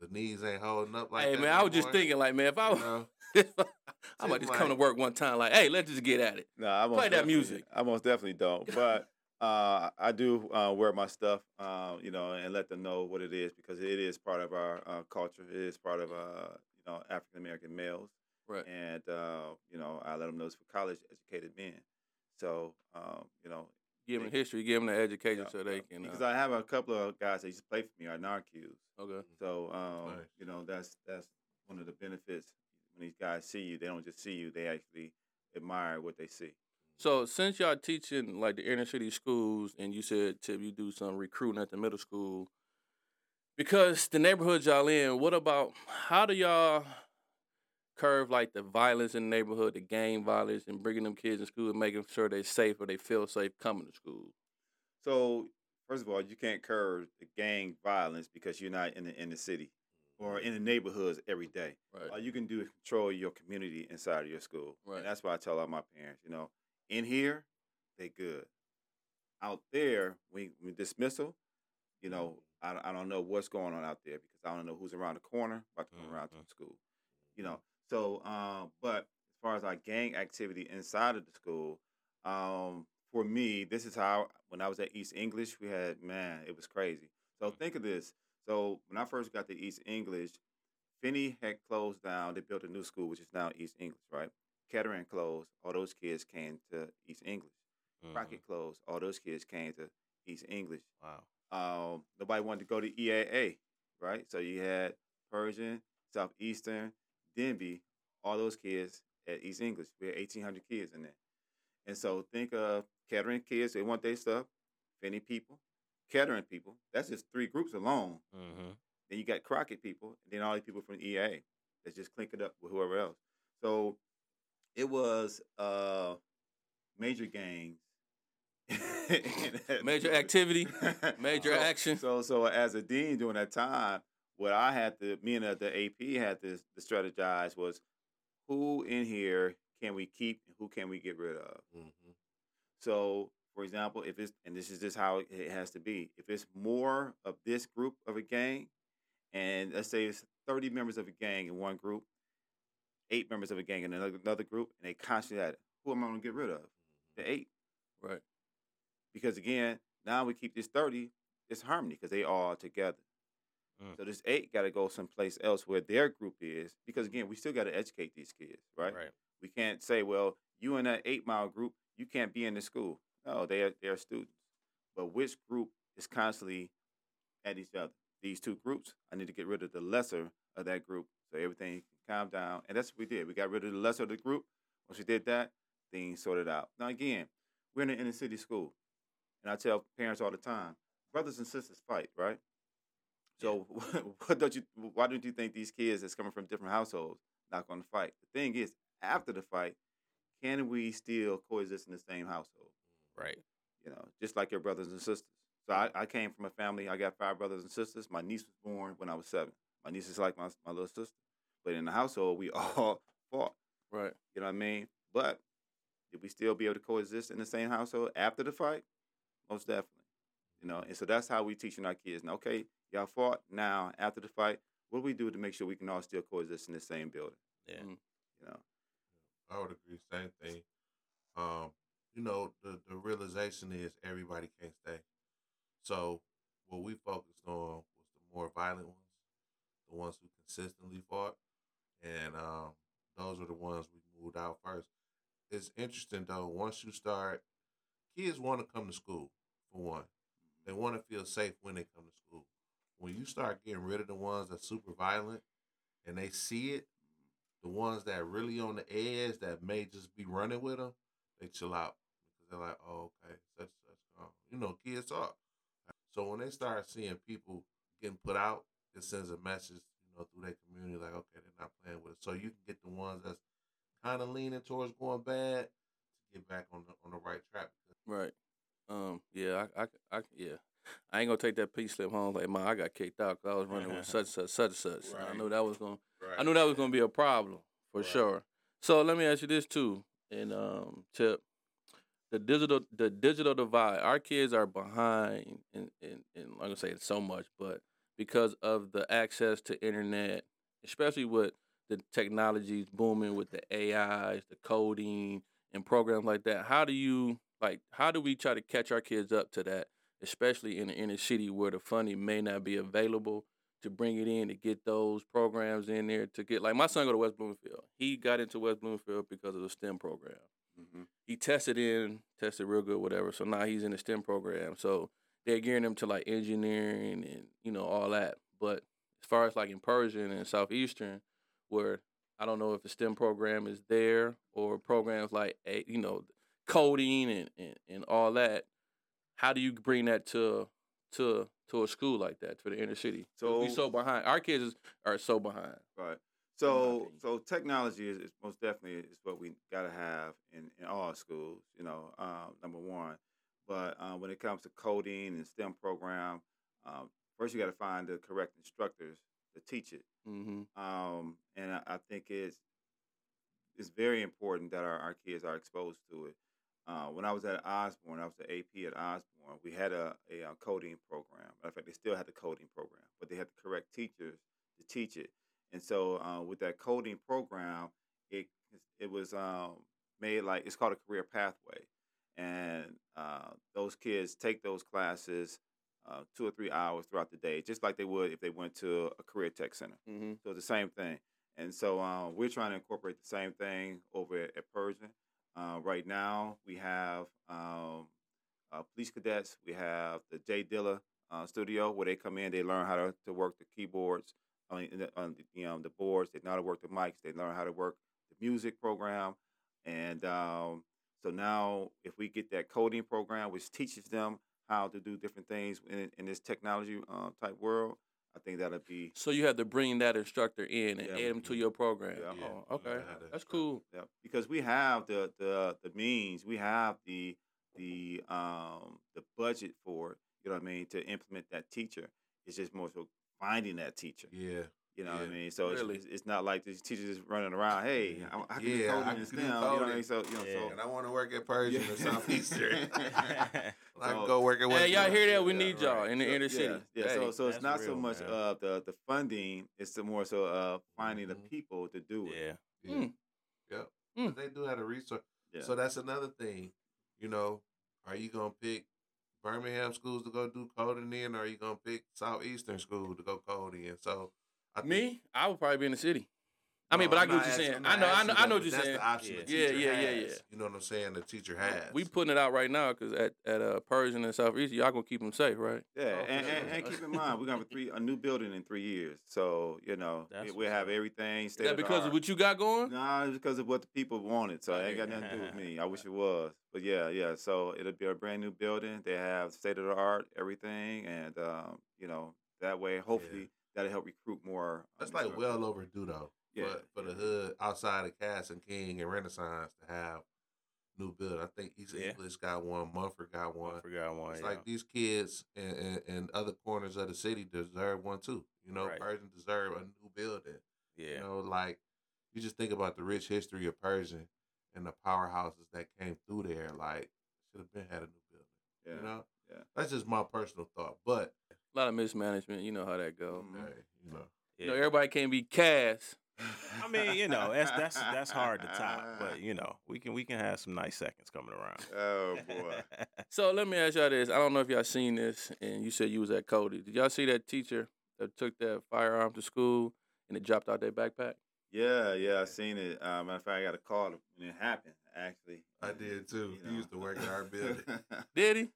the knees ain't holding up like that. hey that man, I was just thinking like, man, if I you was, know? I might Just just come to work one time, like, hey, let's just get at it. No, I most Play that definitely- music. I most definitely don't. But uh, I do uh, wear my stuff, uh, you know, and let them know what it is because it is part of our uh, culture. It is part of uh, you know African American males, Right. and uh, you know I let them know it's for college educated men. So um, you know, Give them history, give them the education yeah, so they can. because Uh, I have a couple of guys that used to play for me are NARQs. okay. So um, Nice. you know that's that's one of the benefits when these guys see you. They don't just see you; they actually admire what they see. So since y'all teaching like the inner city schools, and you said Tip, you do some recruiting at the middle school, because the neighborhoods y'all in, what about how do y'all curve like the violence in the neighborhood, the gang violence, and bringing them kids in school and making sure they're safe or they feel safe coming to school? So first of all, you can't curb the gang violence because you're not in the in the city or in the neighborhoods every day. Right. All you can do is control your community inside of your school. Right. And that's why I tell all my parents, you know, in here, they good. out there, we, we dismissal. You know, I, I don't know what's going on out there because I don't know who's around the corner about to come around to Mhm. the school. You know, so um, but as far as like gang activity inside of the school, um, for me, this is how when I was at East English, we had man, it was crazy. So think of this. So when I first got to East English, Finney had closed down. They built a new school, which is now East English, right? Kettering closed. All those kids came to East English. Mhm. Crockett closed. All those kids came to East English. Wow. Um, nobody wanted to go to EAA, right? So you had Pershing, Southeastern, Denby, all those kids at East English. We had 1,800 kids in there. And so think of Kettering kids, they want their stuff. Finney people, Kettering people. That's just three groups alone. Mm-hmm. Then you got Crockett people, and then all these people from EA that's just clinking up with whoever else. So it was uh major gangs. Major activity, major action. So so as a dean during that time, what I had to me and the, AP had to, to strategize was who in here can we keep and who can we get rid of. Mm-hmm. So, for example, if it's and this is just how it has to be. If it's more of this group of a gang, and let's say it's thirty members of a gang in one group, eight members of a gang in another, another group, and they constantly at it, who am I going to get rid of? The eight, Right. because again, now we keep this thirty. It's harmony because they all together. Mm. So this eight got to go someplace else where their group is, because again, we still got to educate these kids, right? Right. We can't say, well, you in that eight mile group, you can't be in the school. No, they are they are students. But which group is constantly at each other? These two groups. I need to get rid of the lesser of that group so everything can calm down. And that's what we did. We got rid of the lesser of the group. Once we did that, things sorted out. Now again, we're in an inner city school. And I tell parents all the time, brothers and sisters fight, right? So what don't you why don't you think these kids that's coming from different households not gonna fight? The thing is, after the fight, can we still coexist in the same household? Right. You know, just like your brothers and sisters. So I, I came from a family, I got five brothers and sisters. My niece was born when I was seven. My niece is like my, my little sister. But in the household, we all fought. Right. You know what I mean? But did we still be able to coexist in the same household after the fight? Most definitely. You know, and so that's how we teaching our kids. Now, okay, y'all fought. Now, after the fight, what do we do to make sure we can all still coexist in the same building? Yeah. You know, I would agree. Same thing. Um, you know, the the realization is everybody can't stay. So what we focused on was the more violent ones, the ones who consistently fought, and um, those are the ones we moved out first. It's interesting though. Once you start, kids want to come to school for one. They want to feel safe when they come to school. When you start getting rid of the ones that's super violent, and they see it, the ones that really on the edge that may just be running with them, they chill out they're like, oh, okay, such such. Um, you know, kids are. So when they start seeing people getting put out, it sends a message, you know, through their community, like, okay, they're not playing with it. So you can get the ones that's kind of leaning towards going bad to get back on the on the right track. Right. Um. Yeah. I. I. I yeah. I ain't gonna take that peace slip home like, man, I got kicked out because I was running with such such such such. Right. I knew that was gonna. Right. I knew that was gonna be a problem for Right. sure. So let me ask you this too, and um, Tip, the digital the digital divide. Our kids are behind, and and I'm gonna say it so much, but because of the access to internet, especially with the technologies booming with the AIs, the coding, and programs like that. How do you like? How do we try to catch our kids up to that, especially in the inner city where the funding may not be available? to bring it in to get those programs in there to get like my son go to West Bloomfield. He got into West Bloomfield because of the STEM program. Mm-hmm. He tested in, tested real good, whatever. So now he's in the STEM program. So they're gearing him to like engineering and you know all that. But as far as like in Pershing and Southeastern, where I don't know if the STEM program is there or programs like you know coding and, and, and all that. How do you bring that to to to a school like that to the inner city? 'Cause we So- so behind. Our kids are so behind. Right. So so technology is, is most definitely is what we gotta have in, in all schools. You know, um, number one. But um, when it comes to coding and STEM program, um, first you got to find the correct instructors to teach it. Mm-hmm. Um, and I, I think it's it's very important that our, our kids are exposed to it. uh, when I was at Osborn, I was the AP at Osborn. We had a, a, uh coding program. In fact, they still had the coding program, but they had the correct teachers to teach it. And so uh, with that coding program, it it was um, made like it's called a career pathway, and uh, those kids take those classes uh, two or three hours throughout the day, just like they would if they went to a career tech center. Mm-hmm. So it's the same thing. And so uh, we're trying to incorporate the same thing over at, at Pershing. Uh, right now, we have um, uh, police cadets. We have the Jay Dilla uh, studio where they come in, they learn how to, to work the keyboards, I mean, the, on the, you know, the boards. They know how to work the mics. They learn how to work the music program. And um, so now, if we get that coding program, which teaches them how to do different things in, in this technology uh, type world, I think that'll be So you have to bring that instructor in and Yeah. add him to your program. Yeah. Yeah. Oh, okay, Yeah, that's cool. yeah, because we have the the the means, we have the the um the budget for it. You know what I mean to implement that teacher. It's just more so finding that teacher. Yeah. You know what I mean? So Really? it's, it's not like these teachers just running around. Hey, I, I can do Yeah, coding I in can STEM. You know what I mean? So you know, Yeah. And I want to work at Pershing or Southeastern. I can go work at West Hey, y'all hear that? We Yeah, need y'all right. in the so, inner yeah, city. Yeah, Hey, so so it's that's not so much man. uh the the funding. It's the more so uh finding Mhm. the people to do it. yeah. Yeah. Mm. Yep. Mm. They do have a resource. Yeah. So that's another thing. You know, are you gonna pick Birmingham schools to go do coding in, or are you gonna pick Southeastern school to go coding in? So I Me, I would probably be in the city. I mean, No, but I I'm get what you're saying. I'm I know, I know, I know what you're that's saying. the option Yeah, teacher yeah, yeah, has. yeah. You know what I'm saying? The teacher has. We putting it out right now because at at uh, Pershing and Southeast, y'all gonna keep them safe, right? Yeah, Oh, and, and, and keep in mind we're gonna have a three a new building in three years. So you know we, we what's have everything. Is that because of what you got going? Nah, it's because of what the people wanted. So it ain't got nothing to do with me. I wish it was, but yeah, yeah. So it'll be a brand new building. They have state of the art everything, and um, you know that way hopefully that'll help recruit more. um, That's like instructors. well overdue though. Yeah, For, for the hood outside of Cass and King and Renaissance to have new building. I think East Yeah. English got one, Mumford got one. I forgot one. It's yeah. like these kids and, in, in other corners of the city deserve one too. You know, Right. Pershing deserve a new building. yeah. You know, like you just think about the rich history of Pershing and the powerhouses that came through there. Like should have been had a new building. Yeah. You know, yeah. that's just my personal thought. But A lot of mismanagement. You know how that go. Mhm. hey, you know, You know, everybody can't be Cass. I mean, you know, that's that's that's hard to top, but you know, we can we can have some nice seconds coming around. Oh boy. So let me ask y'all this. I don't know if y'all seen this, and you said you was at Cody. Did y'all see that teacher that took that firearm to school and it dropped out their backpack? Yeah, yeah, I seen it. Uh, matter of fact, I got a call when it happened. Actually, I did too. You He used to work in our building. Did he?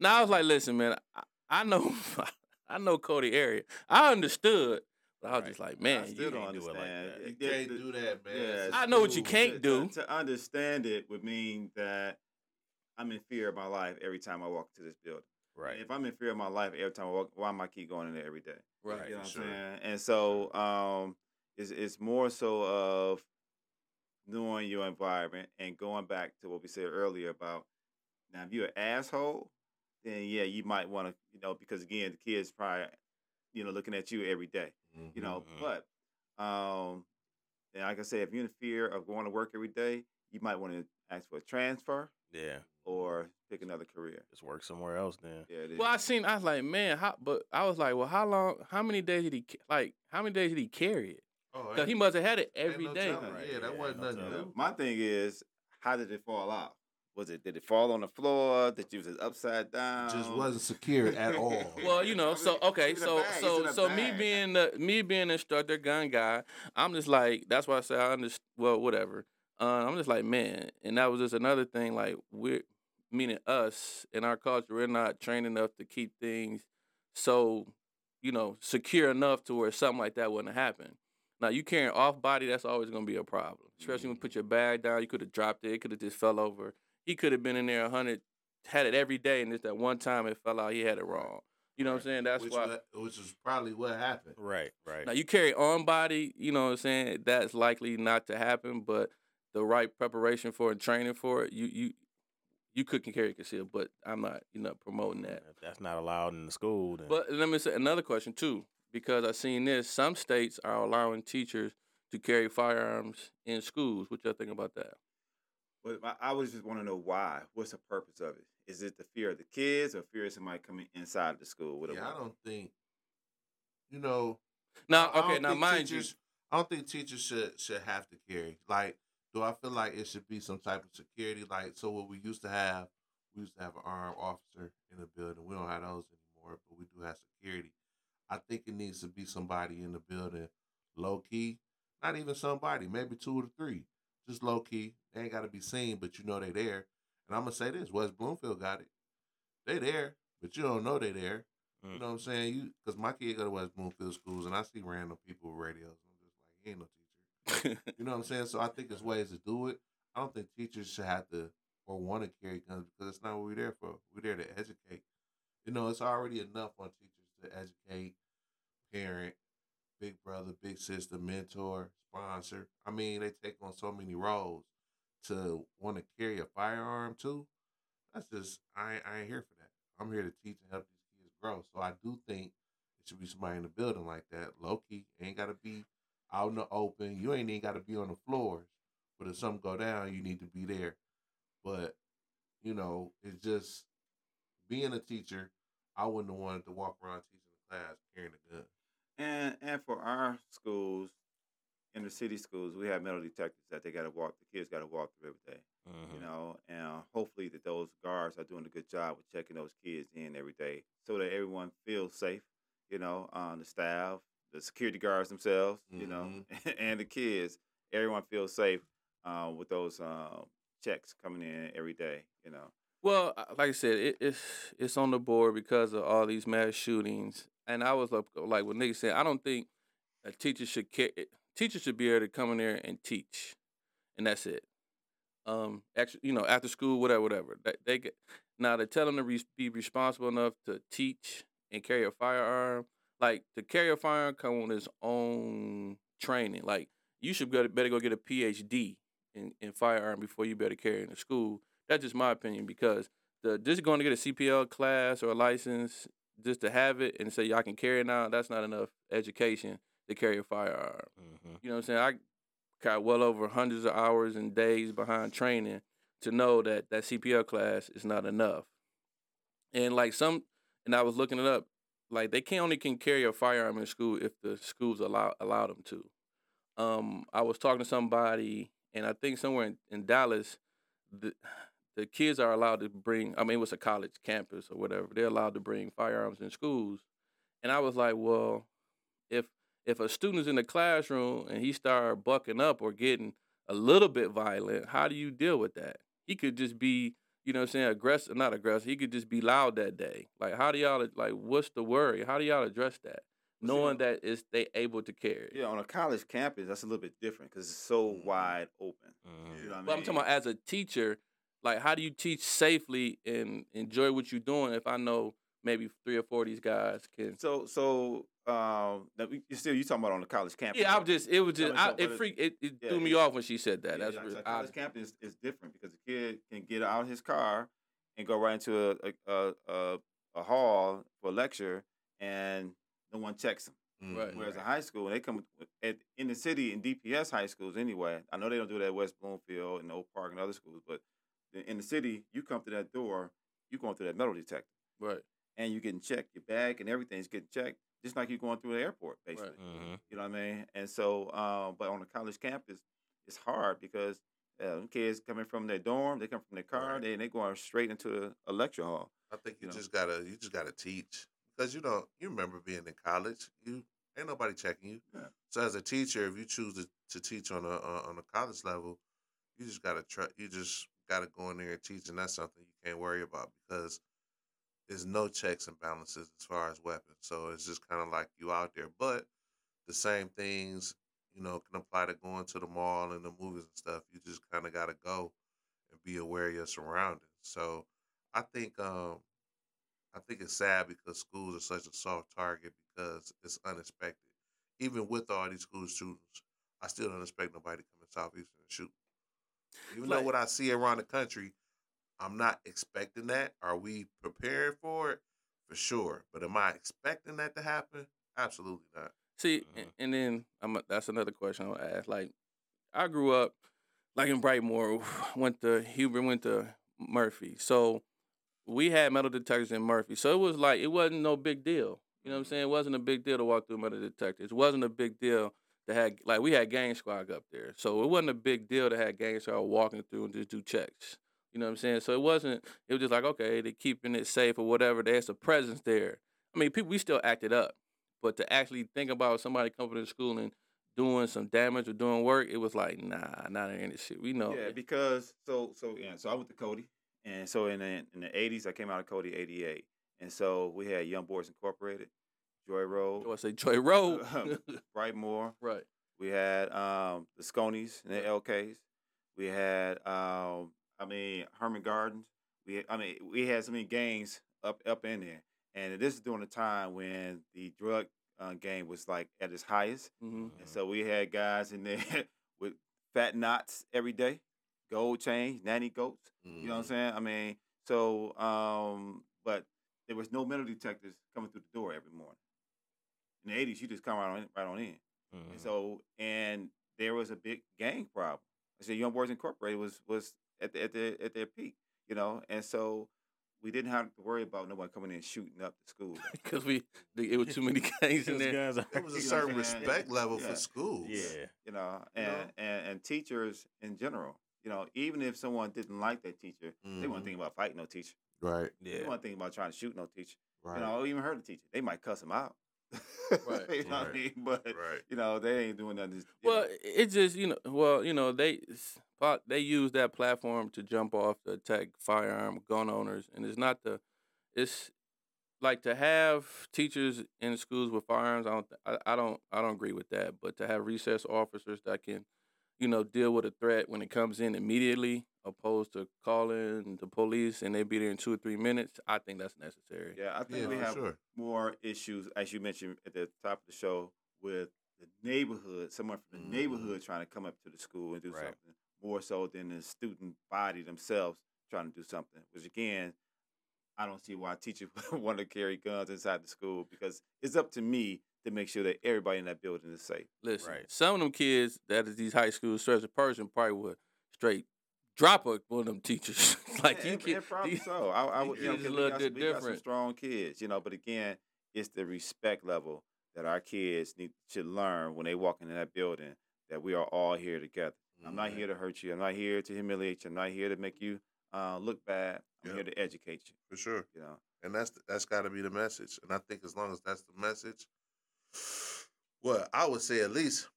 Now I was like, listen, man, I, I know, I know Cody area. I understood, but I was Right. just like, man, I you don't can't do it like that. You It- can't the- do that, man. yeah, I know what you can't do. To, to understand it would mean that I'm in fear of my life every time I walk into this building. right. If I'm in fear of my life every time I walk, why am I keep going in there every day? right. You know what sure. I'm saying? And so um, it's, it's more so of knowing your environment and going back to what we said earlier about now if you're an asshole, then yeah, you might want to, you know, because again, the kids probably, you know, looking at you every day, you know, Mhm. but um, and like I said, if you're in fear of going to work every day, you might want to ask for a transfer Yeah. or pick another career. Just work somewhere else then. Yeah, it is. Well, I seen. I was like, man, how? But I was like, well, how long? How many days did he like? How many days did he carry it? Oh, Cause he must have had it ain't every no day. Right, Yeah, that yeah, wasn't no nothing. New. My thing is, how did it fall out? Was it did it fall on the floor? Did you was it upside down? Just wasn't secure at all. Well, you know, so okay, it's in so bag, so so me being the me being instructor gun guy, I'm just like that's why I say I understand. Well, whatever. Uh, I'm just like man, and that was just another thing. Like we're meaning us in our culture, we're not trained enough to keep things so you know secure enough to where something like that wouldn't happen. Now you carrying off body, that's always gonna be a problem. Especially when you put your bag down, you could have dropped it, it could have just fell over. He could have been in there a hundred, had it every day, and just that one time it fell out, he had it wrong. You know what I'm saying? That's which, why. wa- which is probably what happened. Right. Right. Now you carry on body, you know what I'm saying? That's likely not to happen, but the right preparation for and training for it, you you you could can carry concealed, but I'm not, you know, promoting that. If that's not allowed in the school, then But let me say another question too, because I've seen this. Some states are allowing teachers to carry firearms in schools. What y'all think about that? But I, always just want to know why. What's the purpose of it? Is it the fear of the kids or fear of somebody coming inside of the school? What Yeah, I don't think. You know, Now, okay, now think mind you, I don't think teachers should should have to carry. Like, do I feel like it should be some type of security? Like, so what we used to have, we used to have an armed officer in the building. We don't have those anymore, but we do have security. I think it needs to be somebody in the building, low key. Not even somebody, maybe two or three, just low key. They ain't got to be seen, but you know they there. And I'm gonna say this: West Bloomfield got it. They there, but you don't know they there. You Mm. know what I'm saying? You because my kid go to West Bloomfield schools, and I see random people with radios. I'm just like, he ain't no teacher. You know what I'm saying? So I think there's ways to do it. I don't think teachers should have to or want to carry guns because it's not what we're there for. We're there to educate. You know, it's already enough on teachers to educate, parent, big brother, big sister, mentor, sponsor. I mean, they take on so many roles to want to carry a firearm too. That's just I I ain't here for that. I'm here to teach and help these kids grow. So I do think it should be somebody in the building like that. Low key ain't got to be out in the open. You ain't even got to be on the floors. But if something go down, you need to be there. But you know, it's just being a teacher. I wouldn't have wanted to walk around teaching the class carrying a gun. And and for our schools, inner city schools, we have metal detectors that they got to walk. The kids got to walk through every day. You know, and hopefully that those guards are doing a good job with checking those kids in every day, so that everyone feels safe. You know, um, the staff, the security guards themselves, you know, and the kids. Everyone feels safe uh, with those uh, checks coming in every day. You know. Well, uh, like I said, it, it's it's on the board because of all these mass shootings, and I was like, like what Nick said. I don't think a teacher should care. Teachers should be able to come in there and teach, and that's it. Um, actually, you know, after school, whatever, whatever. They, they get now to tell them to re- be responsible enough to teach and carry a firearm. Like to carry a firearm come on its own training. Like you should go better go get a PhD in, in firearm before you better carry in the school. That's just my opinion because the just going to get a CPL class or a license just to have it and say I can carry it now, that's not enough education to carry a firearm. Mhm. You know what I'm saying? I got well over hundreds of hours and days behind training to know that that CPL class is not enough. And like some, and I was looking it up, like they can only can carry a firearm in school if the schools allow allow them to. Um, I was talking to somebody, and I think somewhere in, in Dallas, the the kids are allowed to bring. I mean, it was a college campus or whatever. They're allowed to bring firearms in schools, and I was like, well, if if a student's in the classroom and he start bucking up or getting a little bit violent, how do you deal with that? He could just be, you know, what I'm saying aggressive, not aggressive. He could just be loud that day. Like, how do y'all like? What's the worry? How do y'all address that? Well, see, Knowing on- that is they able to carry. Yeah, on a college campus, that's a little bit different because it's so Mhm. wide open. Mhm. You know what I mean? But I'm talking about as a teacher, like how do you teach safely and enjoy what you're doing if I know maybe three or four of these guys can So, so um, you still you talking about on the college campus? Yeah, I though? was just it was just I, it but it- freaked it, it yeah, threw me it- off when she said that. Yeah, That's yeah, really so college campus is, is different because the kid can get out of his car and go right into a a, a, a, a hall for a lecture, and no one checks him. Right. Mhm. Whereas in high school, they come at, in the city in DPS high schools anyway. I know they don't do that at West Bloomfield and Oak Park and other schools, but in- in the city, you come through that door, you're going through that metal detector, Right. and you're getting checked, your bag and everything's getting checked, just like you're going through the airport, basically. Mhm. You know what I mean? And so, um, but on a college campus, it's hard because uh, kids coming from their dorm, they come from their car, Right. they they going straight into a lecture hall. I think you you know. just gotta you just gotta teach because you don't you remember being in college you ain't nobody checking you. Yeah. So as a teacher, if you choose to, to teach on a uh, on a college level, you just gotta try. You just gotta go in there and teach, and that's something you can't worry about because there's no checks and balances as far as weapons. So it's just kind of like you out there, but the same things you know can apply to going to the mall and the movies and stuff. You just kind of gotta go and be aware of your surroundings. So I think um I think it's sad because schools are such a soft target because it's unexpected. Even with all these school shootings, I still don't expect nobody to come in Southeastern and shoot. Even though what I see around the country, I'm not expecting that. Are we preparing for it? For sure. But am I expecting that to happen? Absolutely not. See, and, mm-hmm. and then I'm that's another question I'll ask. Like, I grew up like in Brightmoor, went to Huber, went to Murphy. So we had metal detectors in Murphy. So it was like it wasn't no big deal. You know what I'm mm-hmm. saying? It wasn't a big deal to walk through metal detectors. It wasn't a big deal to have like we had gang squad up there. So it wasn't a big deal to have gang squad walking through and just do checks. You know what I'm saying? So it wasn't. It was just like okay, they're keeping it safe or whatever. There's a presence there. I mean, people we still acted up, but to actually think about somebody coming to school and doing some damage or doing work, it was like nah, not in this shit. We know. Yeah, because so so yeah, so I went to Cody, and so in the in the '80s I came out of Cody '88, and so we had Young Boys Incorporated, Joy Road, I say Joy Road. Brightmoor. right. We had um, the Sconies and the LKs. We had, um, I mean, Herman Gardens. We, I mean, we had so many gangs up up in there, and this is during a time when the drug uh, game was like at its highest, hmm and so we had guys in there with fat knots every day, gold chains, nanny goats. You know what I'm saying? I mean, so, um, but there was no metal detectors coming through the door every morning. In the '80s, you just come right on, right on in. Mhm. And so, and there was a big gang problem. I said, Young Boys Incorporated was was at the, at the, at their peak, you know, and so we didn't have to worry about no one coming in shooting up the school. Because we, it was too many gangs in Those there. guys are- It was a You know certain what respect level Yeah. for schools. yeah. you know, You and, know? and and teachers in general, you know, even if someone didn't like that teacher, they Mhm. weren't thinking about fighting no teacher. Right. Yeah. They Yeah. weren't thinking about trying to shoot no teacher. Right. You know, or even hurt the teacher. They might cuss him out. Right. you know what I mean? But right. you know, they ain't doing nothing. Well, know. it just you know, well, you know, they they use that platform to jump off to attack firearm gun owners, and it's not the, it's like to have teachers in schools with firearms. I don't, I, I don't, I don't agree with that. But to have recess officers that can, you know, deal with a threat when it comes in immediately, opposed to calling the police and they be there in two or three minutes, I think that's necessary. yeah, I think Yeah, we have sure. more issues, as you mentioned at the top of the show, with the neighborhood, someone from the Mhm. neighborhood trying to come up to the school and do Right. something, more so than the student body themselves trying to do something. Which again, I don't see why teachers want to carry guns inside the school because it's up to me to make sure that everybody in that building is safe. Listen, Right. some of them kids that is these high school special person probably would straight drop a, one of them teachers. like Yeah, you can and probably these- so. I, I these would, you know, kids 'cause a little got, bit some, got some different. strong kids, you know. But again, it's the respect level that our kids need should learn when they walk into that building that we are all here together. I'm not Mhm. here to hurt you. I'm not here to humiliate you. I'm not here to make you uh, look bad. I'm Yep. here to educate you. For sure. You know. And that's that's got to be the message. And I think as long as that's the message, well, I would say at least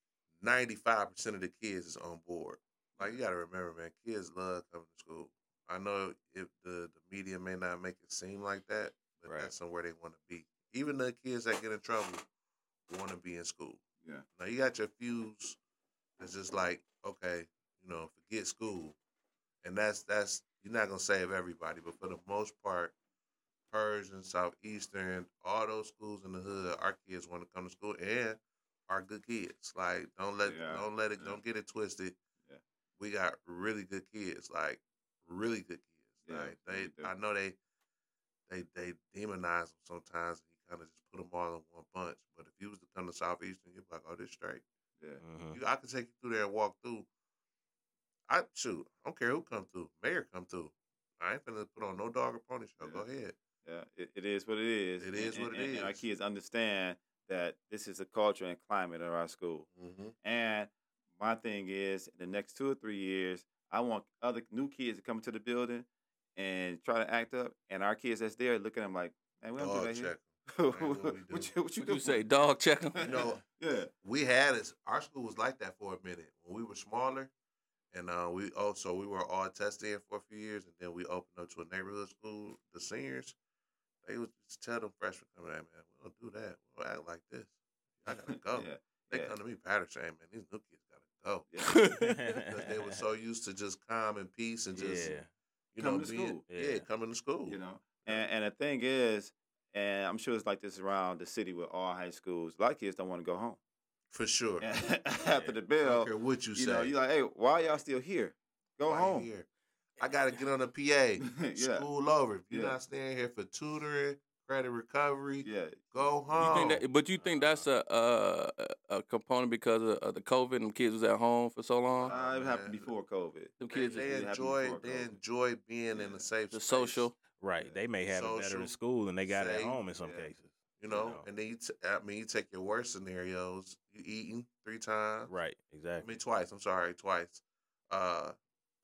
ninety five percent of the kids is on board. Like you got to remember, man, kids love coming to school. I know if the the media may not make it seem like that, but Right. that's somewhere they want to be. Even the kids that get in trouble want to be in school. Yeah. Now you got your fuse that's just like, okay, you know, forget school. And that's that's you're not gonna save everybody, but for the most part, Pershing, Southeastern, all those schools in the hood, our kids want to come to school and are good kids. Like don't let Yeah, don't let it yeah. don't get it twisted. Yeah. We got really good kids, like really good kids. Yeah, like they do. I know they they they demonize them sometimes and you kind of just put them all in one bunch. But if you was to come to Southeastern, you'd be like, oh, this straight. Yeah. Mhm. You, I can take you through there and walk through. I shoot. I don't care who come through. Mayor come through. I ain't finna put on no dog or pony show. Go ahead. Yeah, it, it is what it is. It and- what and, it and, And our kids understand that this is the culture and climate of our school. Mm-hmm. And my thing is, in the next two or three years, I want other new kids to come into the building and try to act up, and our kids that's there look at them like, "Man, we don't Dog do that check. here." what we what, you, what you what do? you say, dog check 'em? You know, yeah, we had it. Our school was like that for a minute when we were smaller, and uh, we also we were all tested in for a few years, and then we opened up to a neighborhood school. The seniors, they would just tell them freshmen coming in, man, we don't do that. We don't act like this. I gotta go. yeah, They yeah. come to me, Patterson, man, these new kids gotta go. yeah. because they were so used to just calm and peace and just yeah. you Coming know to being school. yeah. Yeah. coming to school. you know. And, and the thing is, and I'm sure it's like this around the city with all high schools. A lot of kids don't want to go home for sure. after the I bell. don't care what you, You say. know, you're like, hey, why y'all still here? Go Why home. here? I gotta get on the PA. yeah. School over. If you're Yeah. not staying here for tutoring, credit recovery. Yeah. Go You home. think that, but you think that's a a, a component because of, of the COVID and kids was at home for so long. Uh, it happened man. before COVID. Them kids, they it happened enjoy they enjoy being in the safe the space, social. Right. They may have it better in school than they got at home in some yeah. cases. You know, know. and then you t- I mean you take your worst scenarios. You eating three times. Right. Exactly. I Exactly. mean twice. I'm sorry, twice. Uh,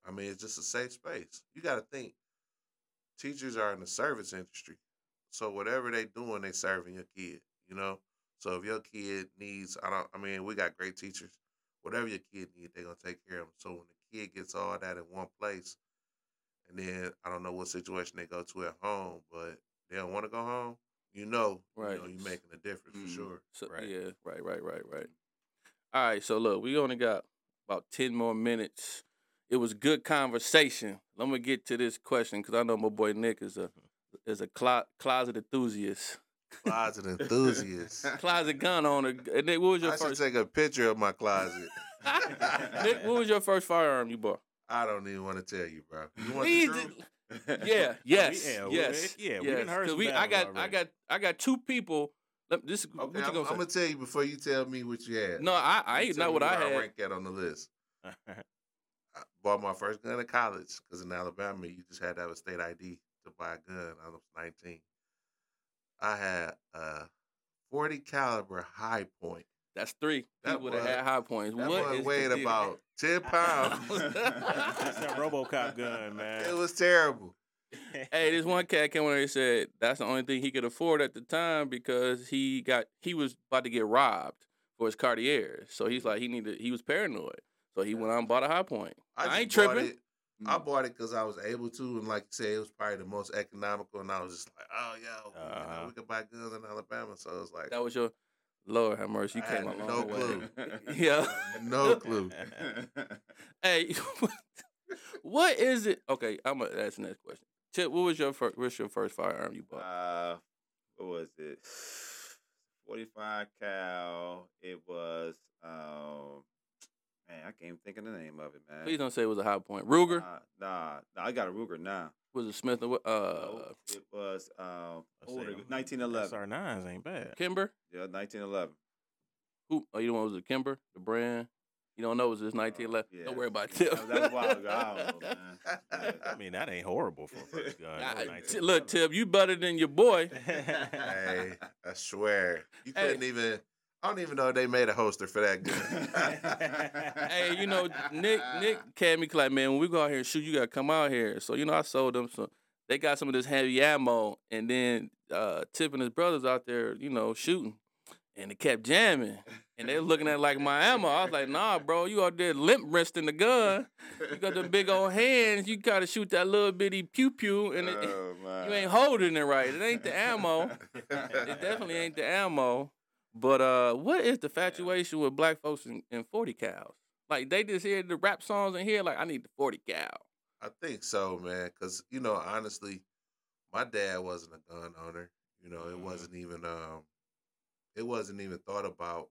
I mean it's just a safe space. You got to think. Teachers are in the service industry, so whatever they doing, they serving your kid. You know, so if your kid needs, I don't. I mean, we got great teachers. Whatever your kid needs, they're gonna take care of them. So when the kid gets all that in one place, and then I don't know what situation they go to at home, but they don't want to go home. You know, Right. you know, you're making a difference Mhm. for sure. So, Right. Yeah, right, right, right, right. All right, so look, we only got about ten more minutes. It was good conversation. Let me get to this question because I know my boy Nick is a is a clo- closet enthusiast, Closet enthusiast. closet gun owner. And Nick, what was your I should take a picture of my closet. Nick, what was your first firearm you bought? I don't even want to tell you, bro. You want We the did- truth? Yeah, oh, yes, yeah, we- yes, yeah, we yes. done heard 'Cause some we, I ones got, I got, I got two people. Let, this, Okay, you I'm, gonna I'm gonna tell you before you tell me what you had. No, I, I ain't not what I where had. rank at on the list. I bought my first gun in college because in Alabama you just had to have a state ID to buy a gun. I was 19. I had a 40 caliber high point. That's three That that boy- had Hi-Points. That What one weighed about 10 pounds. That's that RoboCop gun, man. it was terrible. hey, this one cat came there and said that's the only thing he could afford at the time because he got he was about to get robbed for his Cartier. So he's mm-hmm. like he needed he was paranoid. So he went out and bought a Hi-Point. I, ain't tripping. it- I bought it because I was able to, and like you said, it was probably the most economical. And I was just like, "Oh, yo, you know, Uh-huh. we could buy guns in Alabama." So it was like, That was your Lord have mercy. You I came a had long no way. clue. Yeah. no clue. Hey, what is it? Okay, I'm gonna ask the next question. Chip, what was your first? What's your first firearm you bought? Uh, what was it? Forty-five cal. It was. Um, man, I can't even think of the name of it, man. Please don't say it was a Hi-Point. Ruger Nah, nah, nah, I got a Ruger now. was it Smith and Wes- uh No, it was um, older, 1911. SR9s ain't bad. Kimber? Yeah, 1911. Who? Oh, you don't know it was a Kimber, the brand. You don't know it was this 1911. yeah. Don't worry about it. That, that was a while ago. I don't know, man. Yeah. I mean, that ain't horrible for a first gun. That was nice. T- Look, Tip, you better than your boy. hey, I swear, you couldn't even. I don't even know if they made a holster for that gun. hey, you know, Nick Nick came me like, man, when we go out here and shoot, you gotta come out here. So, you know, I sold them some they got some of this heavy ammo and then uh Tip and his brothers out there, you know, shooting. And it kept jamming. And they looking at like my ammo. I was like, nah, bro, you out there limp wristing the gun. You got the big old hands. You gotta shoot that little bitty pew pew and it, Oh, you ain't holding it right. It ain't the ammo. It definitely ain't the ammo. But uh, what is the fatuation with black folks in, in 40 cows? Like they just hear the rap songs and hear like I need the 40 cow. I think so, man. Because you know, honestly, my dad wasn't a gun owner. You know, it Mhm. wasn't even um, it wasn't even thought about.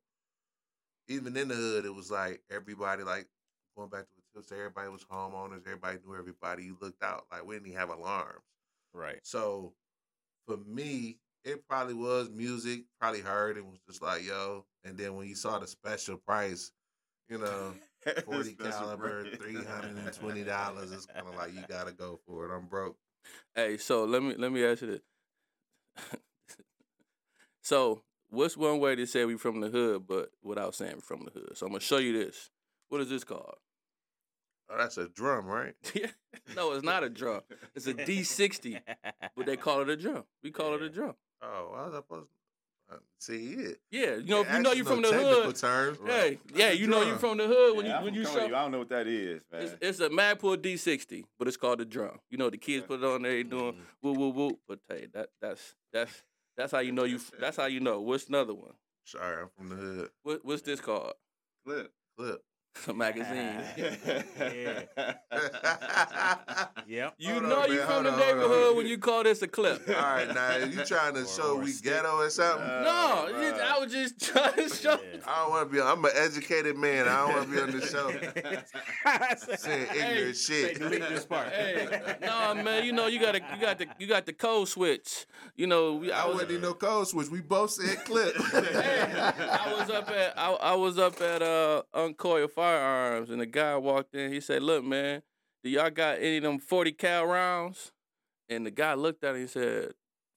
Even in the hood, it was like everybody like going back to the tips. Everybody was homeowners. Everybody knew everybody. You looked out like we didn't even have alarms. right. So for me, it probably was music. Probably heard and was just like, yo. And then when you saw the special price, you know, forty caliber, three hundred and twenty dollars, it's kind of like you gotta go for it. I'm broke. Hey, so let me let me ask you this. so what's one way to say we from the hood, but without saying we from the hood? So I'm gonna show you this. What is this called? Oh, that's a drum, right? no, it's not a drum. It's a D60, but they call it a drum. We call it a drum. Oh, I was supposed to uh, see it. Yeah, you know, if you know you no from the hood. Terms, Hey, That's yeah, a you know you drum. from the hood when Yeah, you I'm when from you Cody. show. I don't know what that is, man. It's, it's a Magpul D60, but it's called a drum. You know, the kids put it on there, they doing Mhm. woo woo woo. But hey, that that's that's that's how you know you. That's how you know. What's another one? Sorry, I'm from the hood. What, what's this called? Clip. Clip. magazine. Yeah. yep. You Hold know on, you man, from hold the on, hold on. neighborhood when you call this a clip. All right, now you trying to Or- show or we stick. ghetto or something? Uh, No, bruh. just- I was just trying to show. Yeah. I don't want to be. I'm an educated man. I don't want to be on the show saying ignorant Say shit. delete this part. Hey, no man, you know you got to you got the you got the code switch. You know, we, I I was wasn't even no code switch. We both said clip. I was up at I, I was up at uh Uncoil Firearms and the guy walked in. He said, "Look, man, do y'all got any of them forty cal rounds?" And the guy looked at it. and said,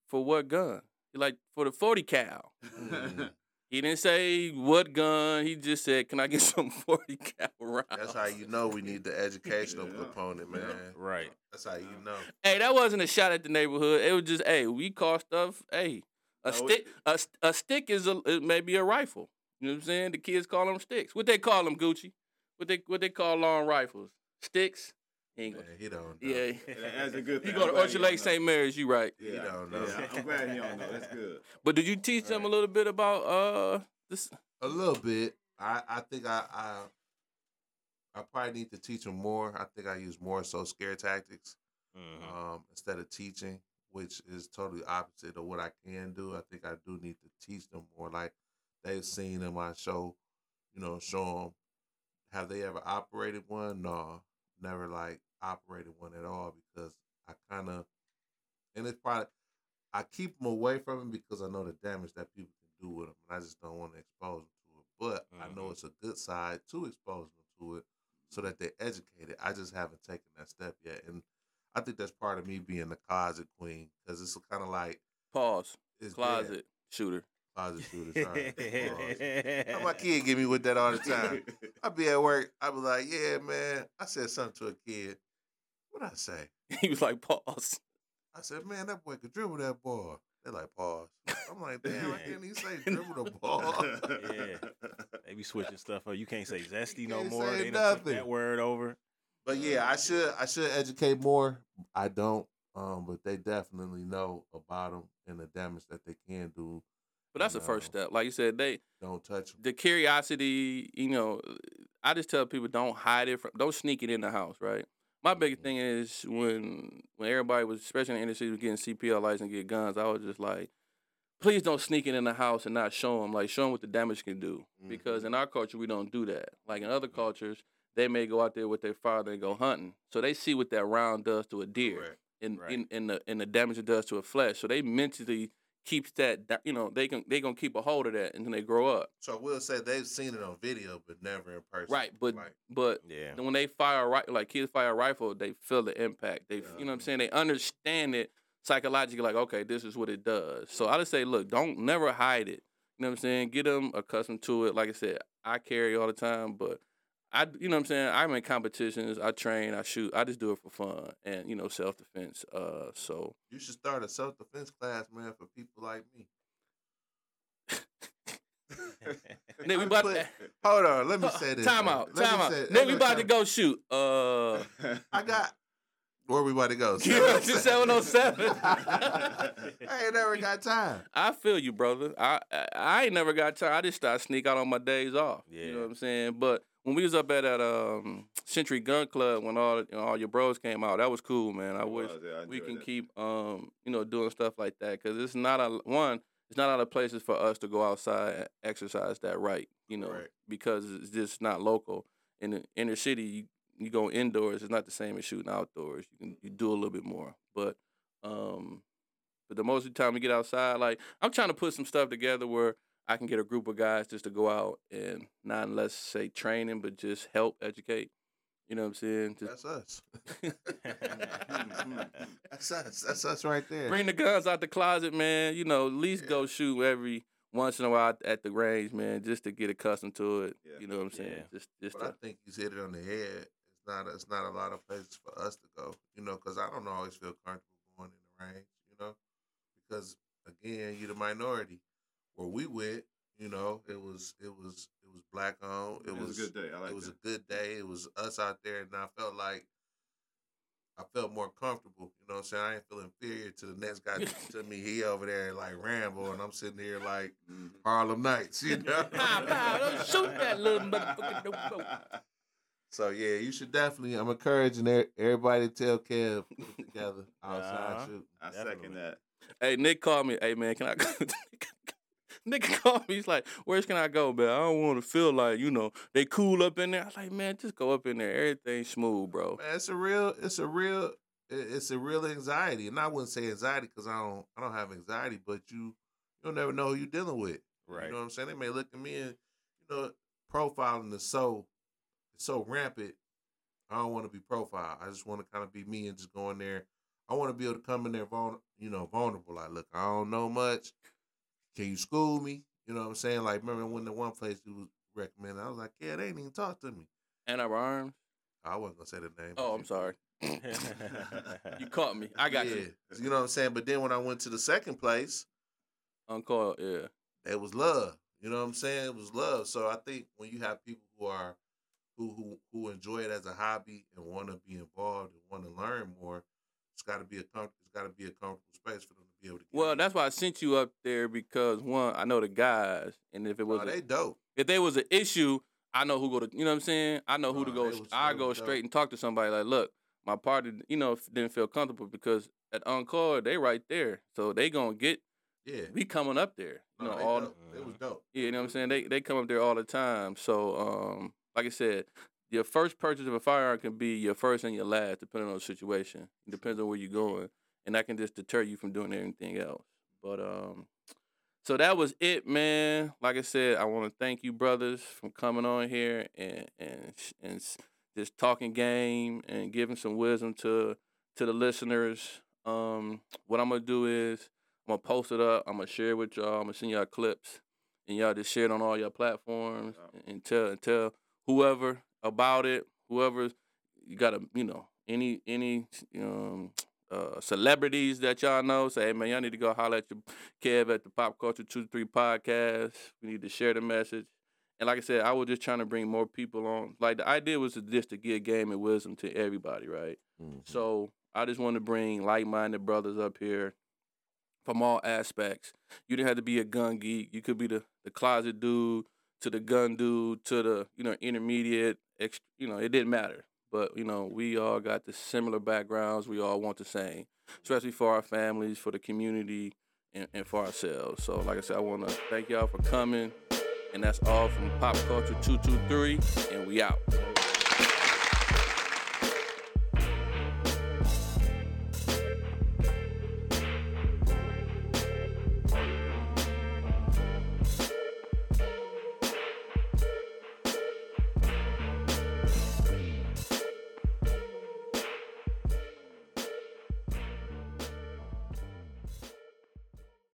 "For what gun?" He like for the forty cal. Mm. He didn't say what gun. He just said, "Can I get some forty cal rounds?" That's how you know we need the educational component, man. Right. That's how you know. Hey, that wasn't a shot at the neighborhood. It was just, hey, we call stuff. Hey, a No, it- stick, a, s- a stick is a it may be a rifle. You know what I'm saying? The kids call them sticks. What they call them, Gucci? What they what they call long rifles? Sticks. He ain't gonna, he don't know. yeah. That's a good You thing. go to I'm Orchard Lake. St. Mary's. You right. Yeah, He don't know. Yeah, I'm glad he don't know. That's good. But did you teach them a little bit about uh this? A little bit. I, I think I, I I probably need to teach them more. I think I use more so scare tactics Mhm. um, instead of teaching, which is totally opposite of what I can do. I think I do need to teach them more. Like they've seen in my show, you know, show them. Have they ever operated one? No, never like operated one at all because I kind of, and it's probably I keep them away from it because I know the damage that people can do with them, and I just don't want to expose them to it. But I mm-hmm. know it's a good side to expose them to it, so that they're educated. I just haven't taken that step yet, and I think that's part of me being the closet queen because it's kind of like Pause. it's Closet shooter. Closet shooter. Sorry. Pause. How my kid give me with that all the time. I be at work. I be like, yeah, man. I said something to a kid. What I say? He was like, pause. I said, man, that boy could dribble that ball. They like pause. I'm like, damn, I can't even say dribble the ball. Yeah. They be switching stuff up. You can't say zesty no can't more. say They nothing. that word over. But yeah, I should I should educate more. I don't, um, but they definitely know about them and the damage that they can do. But that's the first step. Like you said, they Don't touch them. the curiosity, you know, I just tell people don't hide it from, don't sneak it in the house, right? My biggest Mhm. thing is when when everybody was, especially in the industry, was getting CPL license and get guns. I was just like, please don't sneak it in the house and not show them, like show them what the damage can do. Because Mm-hmm. in our culture, we don't do that. Like in other cultures, they may go out there with their father and go hunting, so they see what that round does to a deer Correct. and Right. in, in the and the damage it does to a flesh. So they mentally keeps that, da- you know, they can they gonna keep a hold of that until they grow up. So I will say they've seen it on video, but never in person. Right, but Like, but Yeah. when they fire a ri- like kids fire a rifle, they feel the impact. They you know what I'm saying. They understand it psychologically. Like okay, this is what it does. So I just say, look, don't never hide it. You know what I'm saying. Get them accustomed to it. Like I said, I carry all the time, but I you know what I'm saying. I'm in competitions. I train. I shoot. I just do it for fun and you know self defense. Uh, so you should start a self defense class, man, for people like me. Nick, we about put- to. Hold on, let me say this. Time man. out. Let Time out. say- Nick, we about to go shoot. Uh, I got where we about to go. Yeah, just 707. I ain't never got time. I feel you, brother. I, I I ain't never got time. I just start sneak out on my days off. Yeah. You know what I'm saying? But when we was up at that um Century Gun Club when all you know, all your bros came out, that was cool, man. I It wish was, yeah, I we can that. keep um you know doing stuff like that because it's not a one. It's not a lot of places for us to go outside and exercise that right. You know Right. because it's just not local. In the inner city, you, you go indoors. It's not the same as shooting outdoors. You can you do a little bit more, but um. But the most of the time we get outside, like I'm trying to put some stuff together where I can get a group of guys just to go out and not let's say training, but just help educate. You know what I'm saying? Just That's us. That's us. That's us right there. bring the guns out the closet, man. You know, at least Yeah. go shoot every once in a while at the range, man, just to get accustomed to it. Yeah. You know what I'm saying? Yeah. Just, just But I think he's hit it on the head. It's not. It's not a lot of places for us to go. You know, because I don't always feel comfortable going in the range. You know, because again, you're the minority. Where we went, you know, it was it was it was black on. It, It was a good day. I like it was that. a good day. It was us out there, and I felt like I felt more comfortable. You know what I'm saying? I ain't feel inferior to the next guy to me. He over there like Rambo, and I'm sitting here like Mhm. Harlem Nights. You know? Pow, pow, don't shoot that little motherfucker. So yeah, you should definitely. I'm encouraging everybody to tell Kev put together outside Uh-huh. shooting. I Definitely. second that. Hey, Nick called me. Hey, man, can I Nick called me. He's like, "Where's can I go, man? I don't want to feel like you know they cool up in there." I was like, "Man, just go up in there. Everything's smooth, bro." Man, it's a real, it's a real, it's a real anxiety, and I wouldn't say anxiety because I don't, I don't have anxiety, but you, you'll never know who you're dealing with. Right. You know what I'm saying? They may look at me and, you know, profiling is so, it's so rampant. I don't want to be profiled. I just want to kind of be me and just go in there. I want to be able to come in there, vul- you know, vulnerable. Like, look, I don't know much. Can you school me? You know what I'm saying? Like, remember when the one place you was recommended? I was like, yeah, they didn't even talk to me. And our arms. I wasn't gonna say the name. Oh, I'm sorry. You caught me. I got yeah. you. You know what I'm saying? But then when I went to the second place, Uncle, yeah. it was love. You know what I'm saying? It was love. So I think when you have people who are who who who enjoy it as a hobby and want to be involved and want to learn more, it's got to be a com- it's got to be a comfortable space for them be able to. Get Well, in. that's why I sent you up there because one, I know the guys, and if it was Nah, a- they dope. if there was an issue, I know who go to. You know what I'm saying? I know who to go. was- I go was straight dope. and talk to somebody. Like, look, my party, you know, didn't feel comfortable because at Encore they right there, so they gonna get. Yeah. We coming up there. You Nah, know all. dope. They was dope. Yeah, you know what I'm saying? They they come up there all the time. So um, like I said, your first purchase of a firearm can be your first and your last, depending on the situation. It depends on where you're going, and that can just deter you from doing anything else. But um, so that was it, man. Like I said, I want to thank you, brothers, from coming on here and and and just talking game and giving some wisdom to to the listeners. Um, what I'm gonna do is I'm gonna post it up. I'm gonna share it with y'all. I'm gonna send y'all clips, and y'all just share it on all your platforms and tell and tell whoever about it. Whoever you gotta, you know, any any um uh celebrities that y'all know. Say, hey man, y'all need to go holler at your Kev at the Pop Culture Two Three Podcast. We need to share the message. And like I said, I was just trying to bring more people on. Like the idea was to just to give game and wisdom to everybody, right? Mm-hmm. So I just want to bring like-minded brothers up here from all aspects. You didn't have to be a gun geek. You could be the, the closet dude to the gun dude to the you know intermediate. Ex, you know it didn't matter. But you know we all got the similar backgrounds. We all want the same, especially for our families, for the community, and, and for ourselves. So like I said, I want to thank y'all for coming. And that's all from Pop Culture 223, and we out.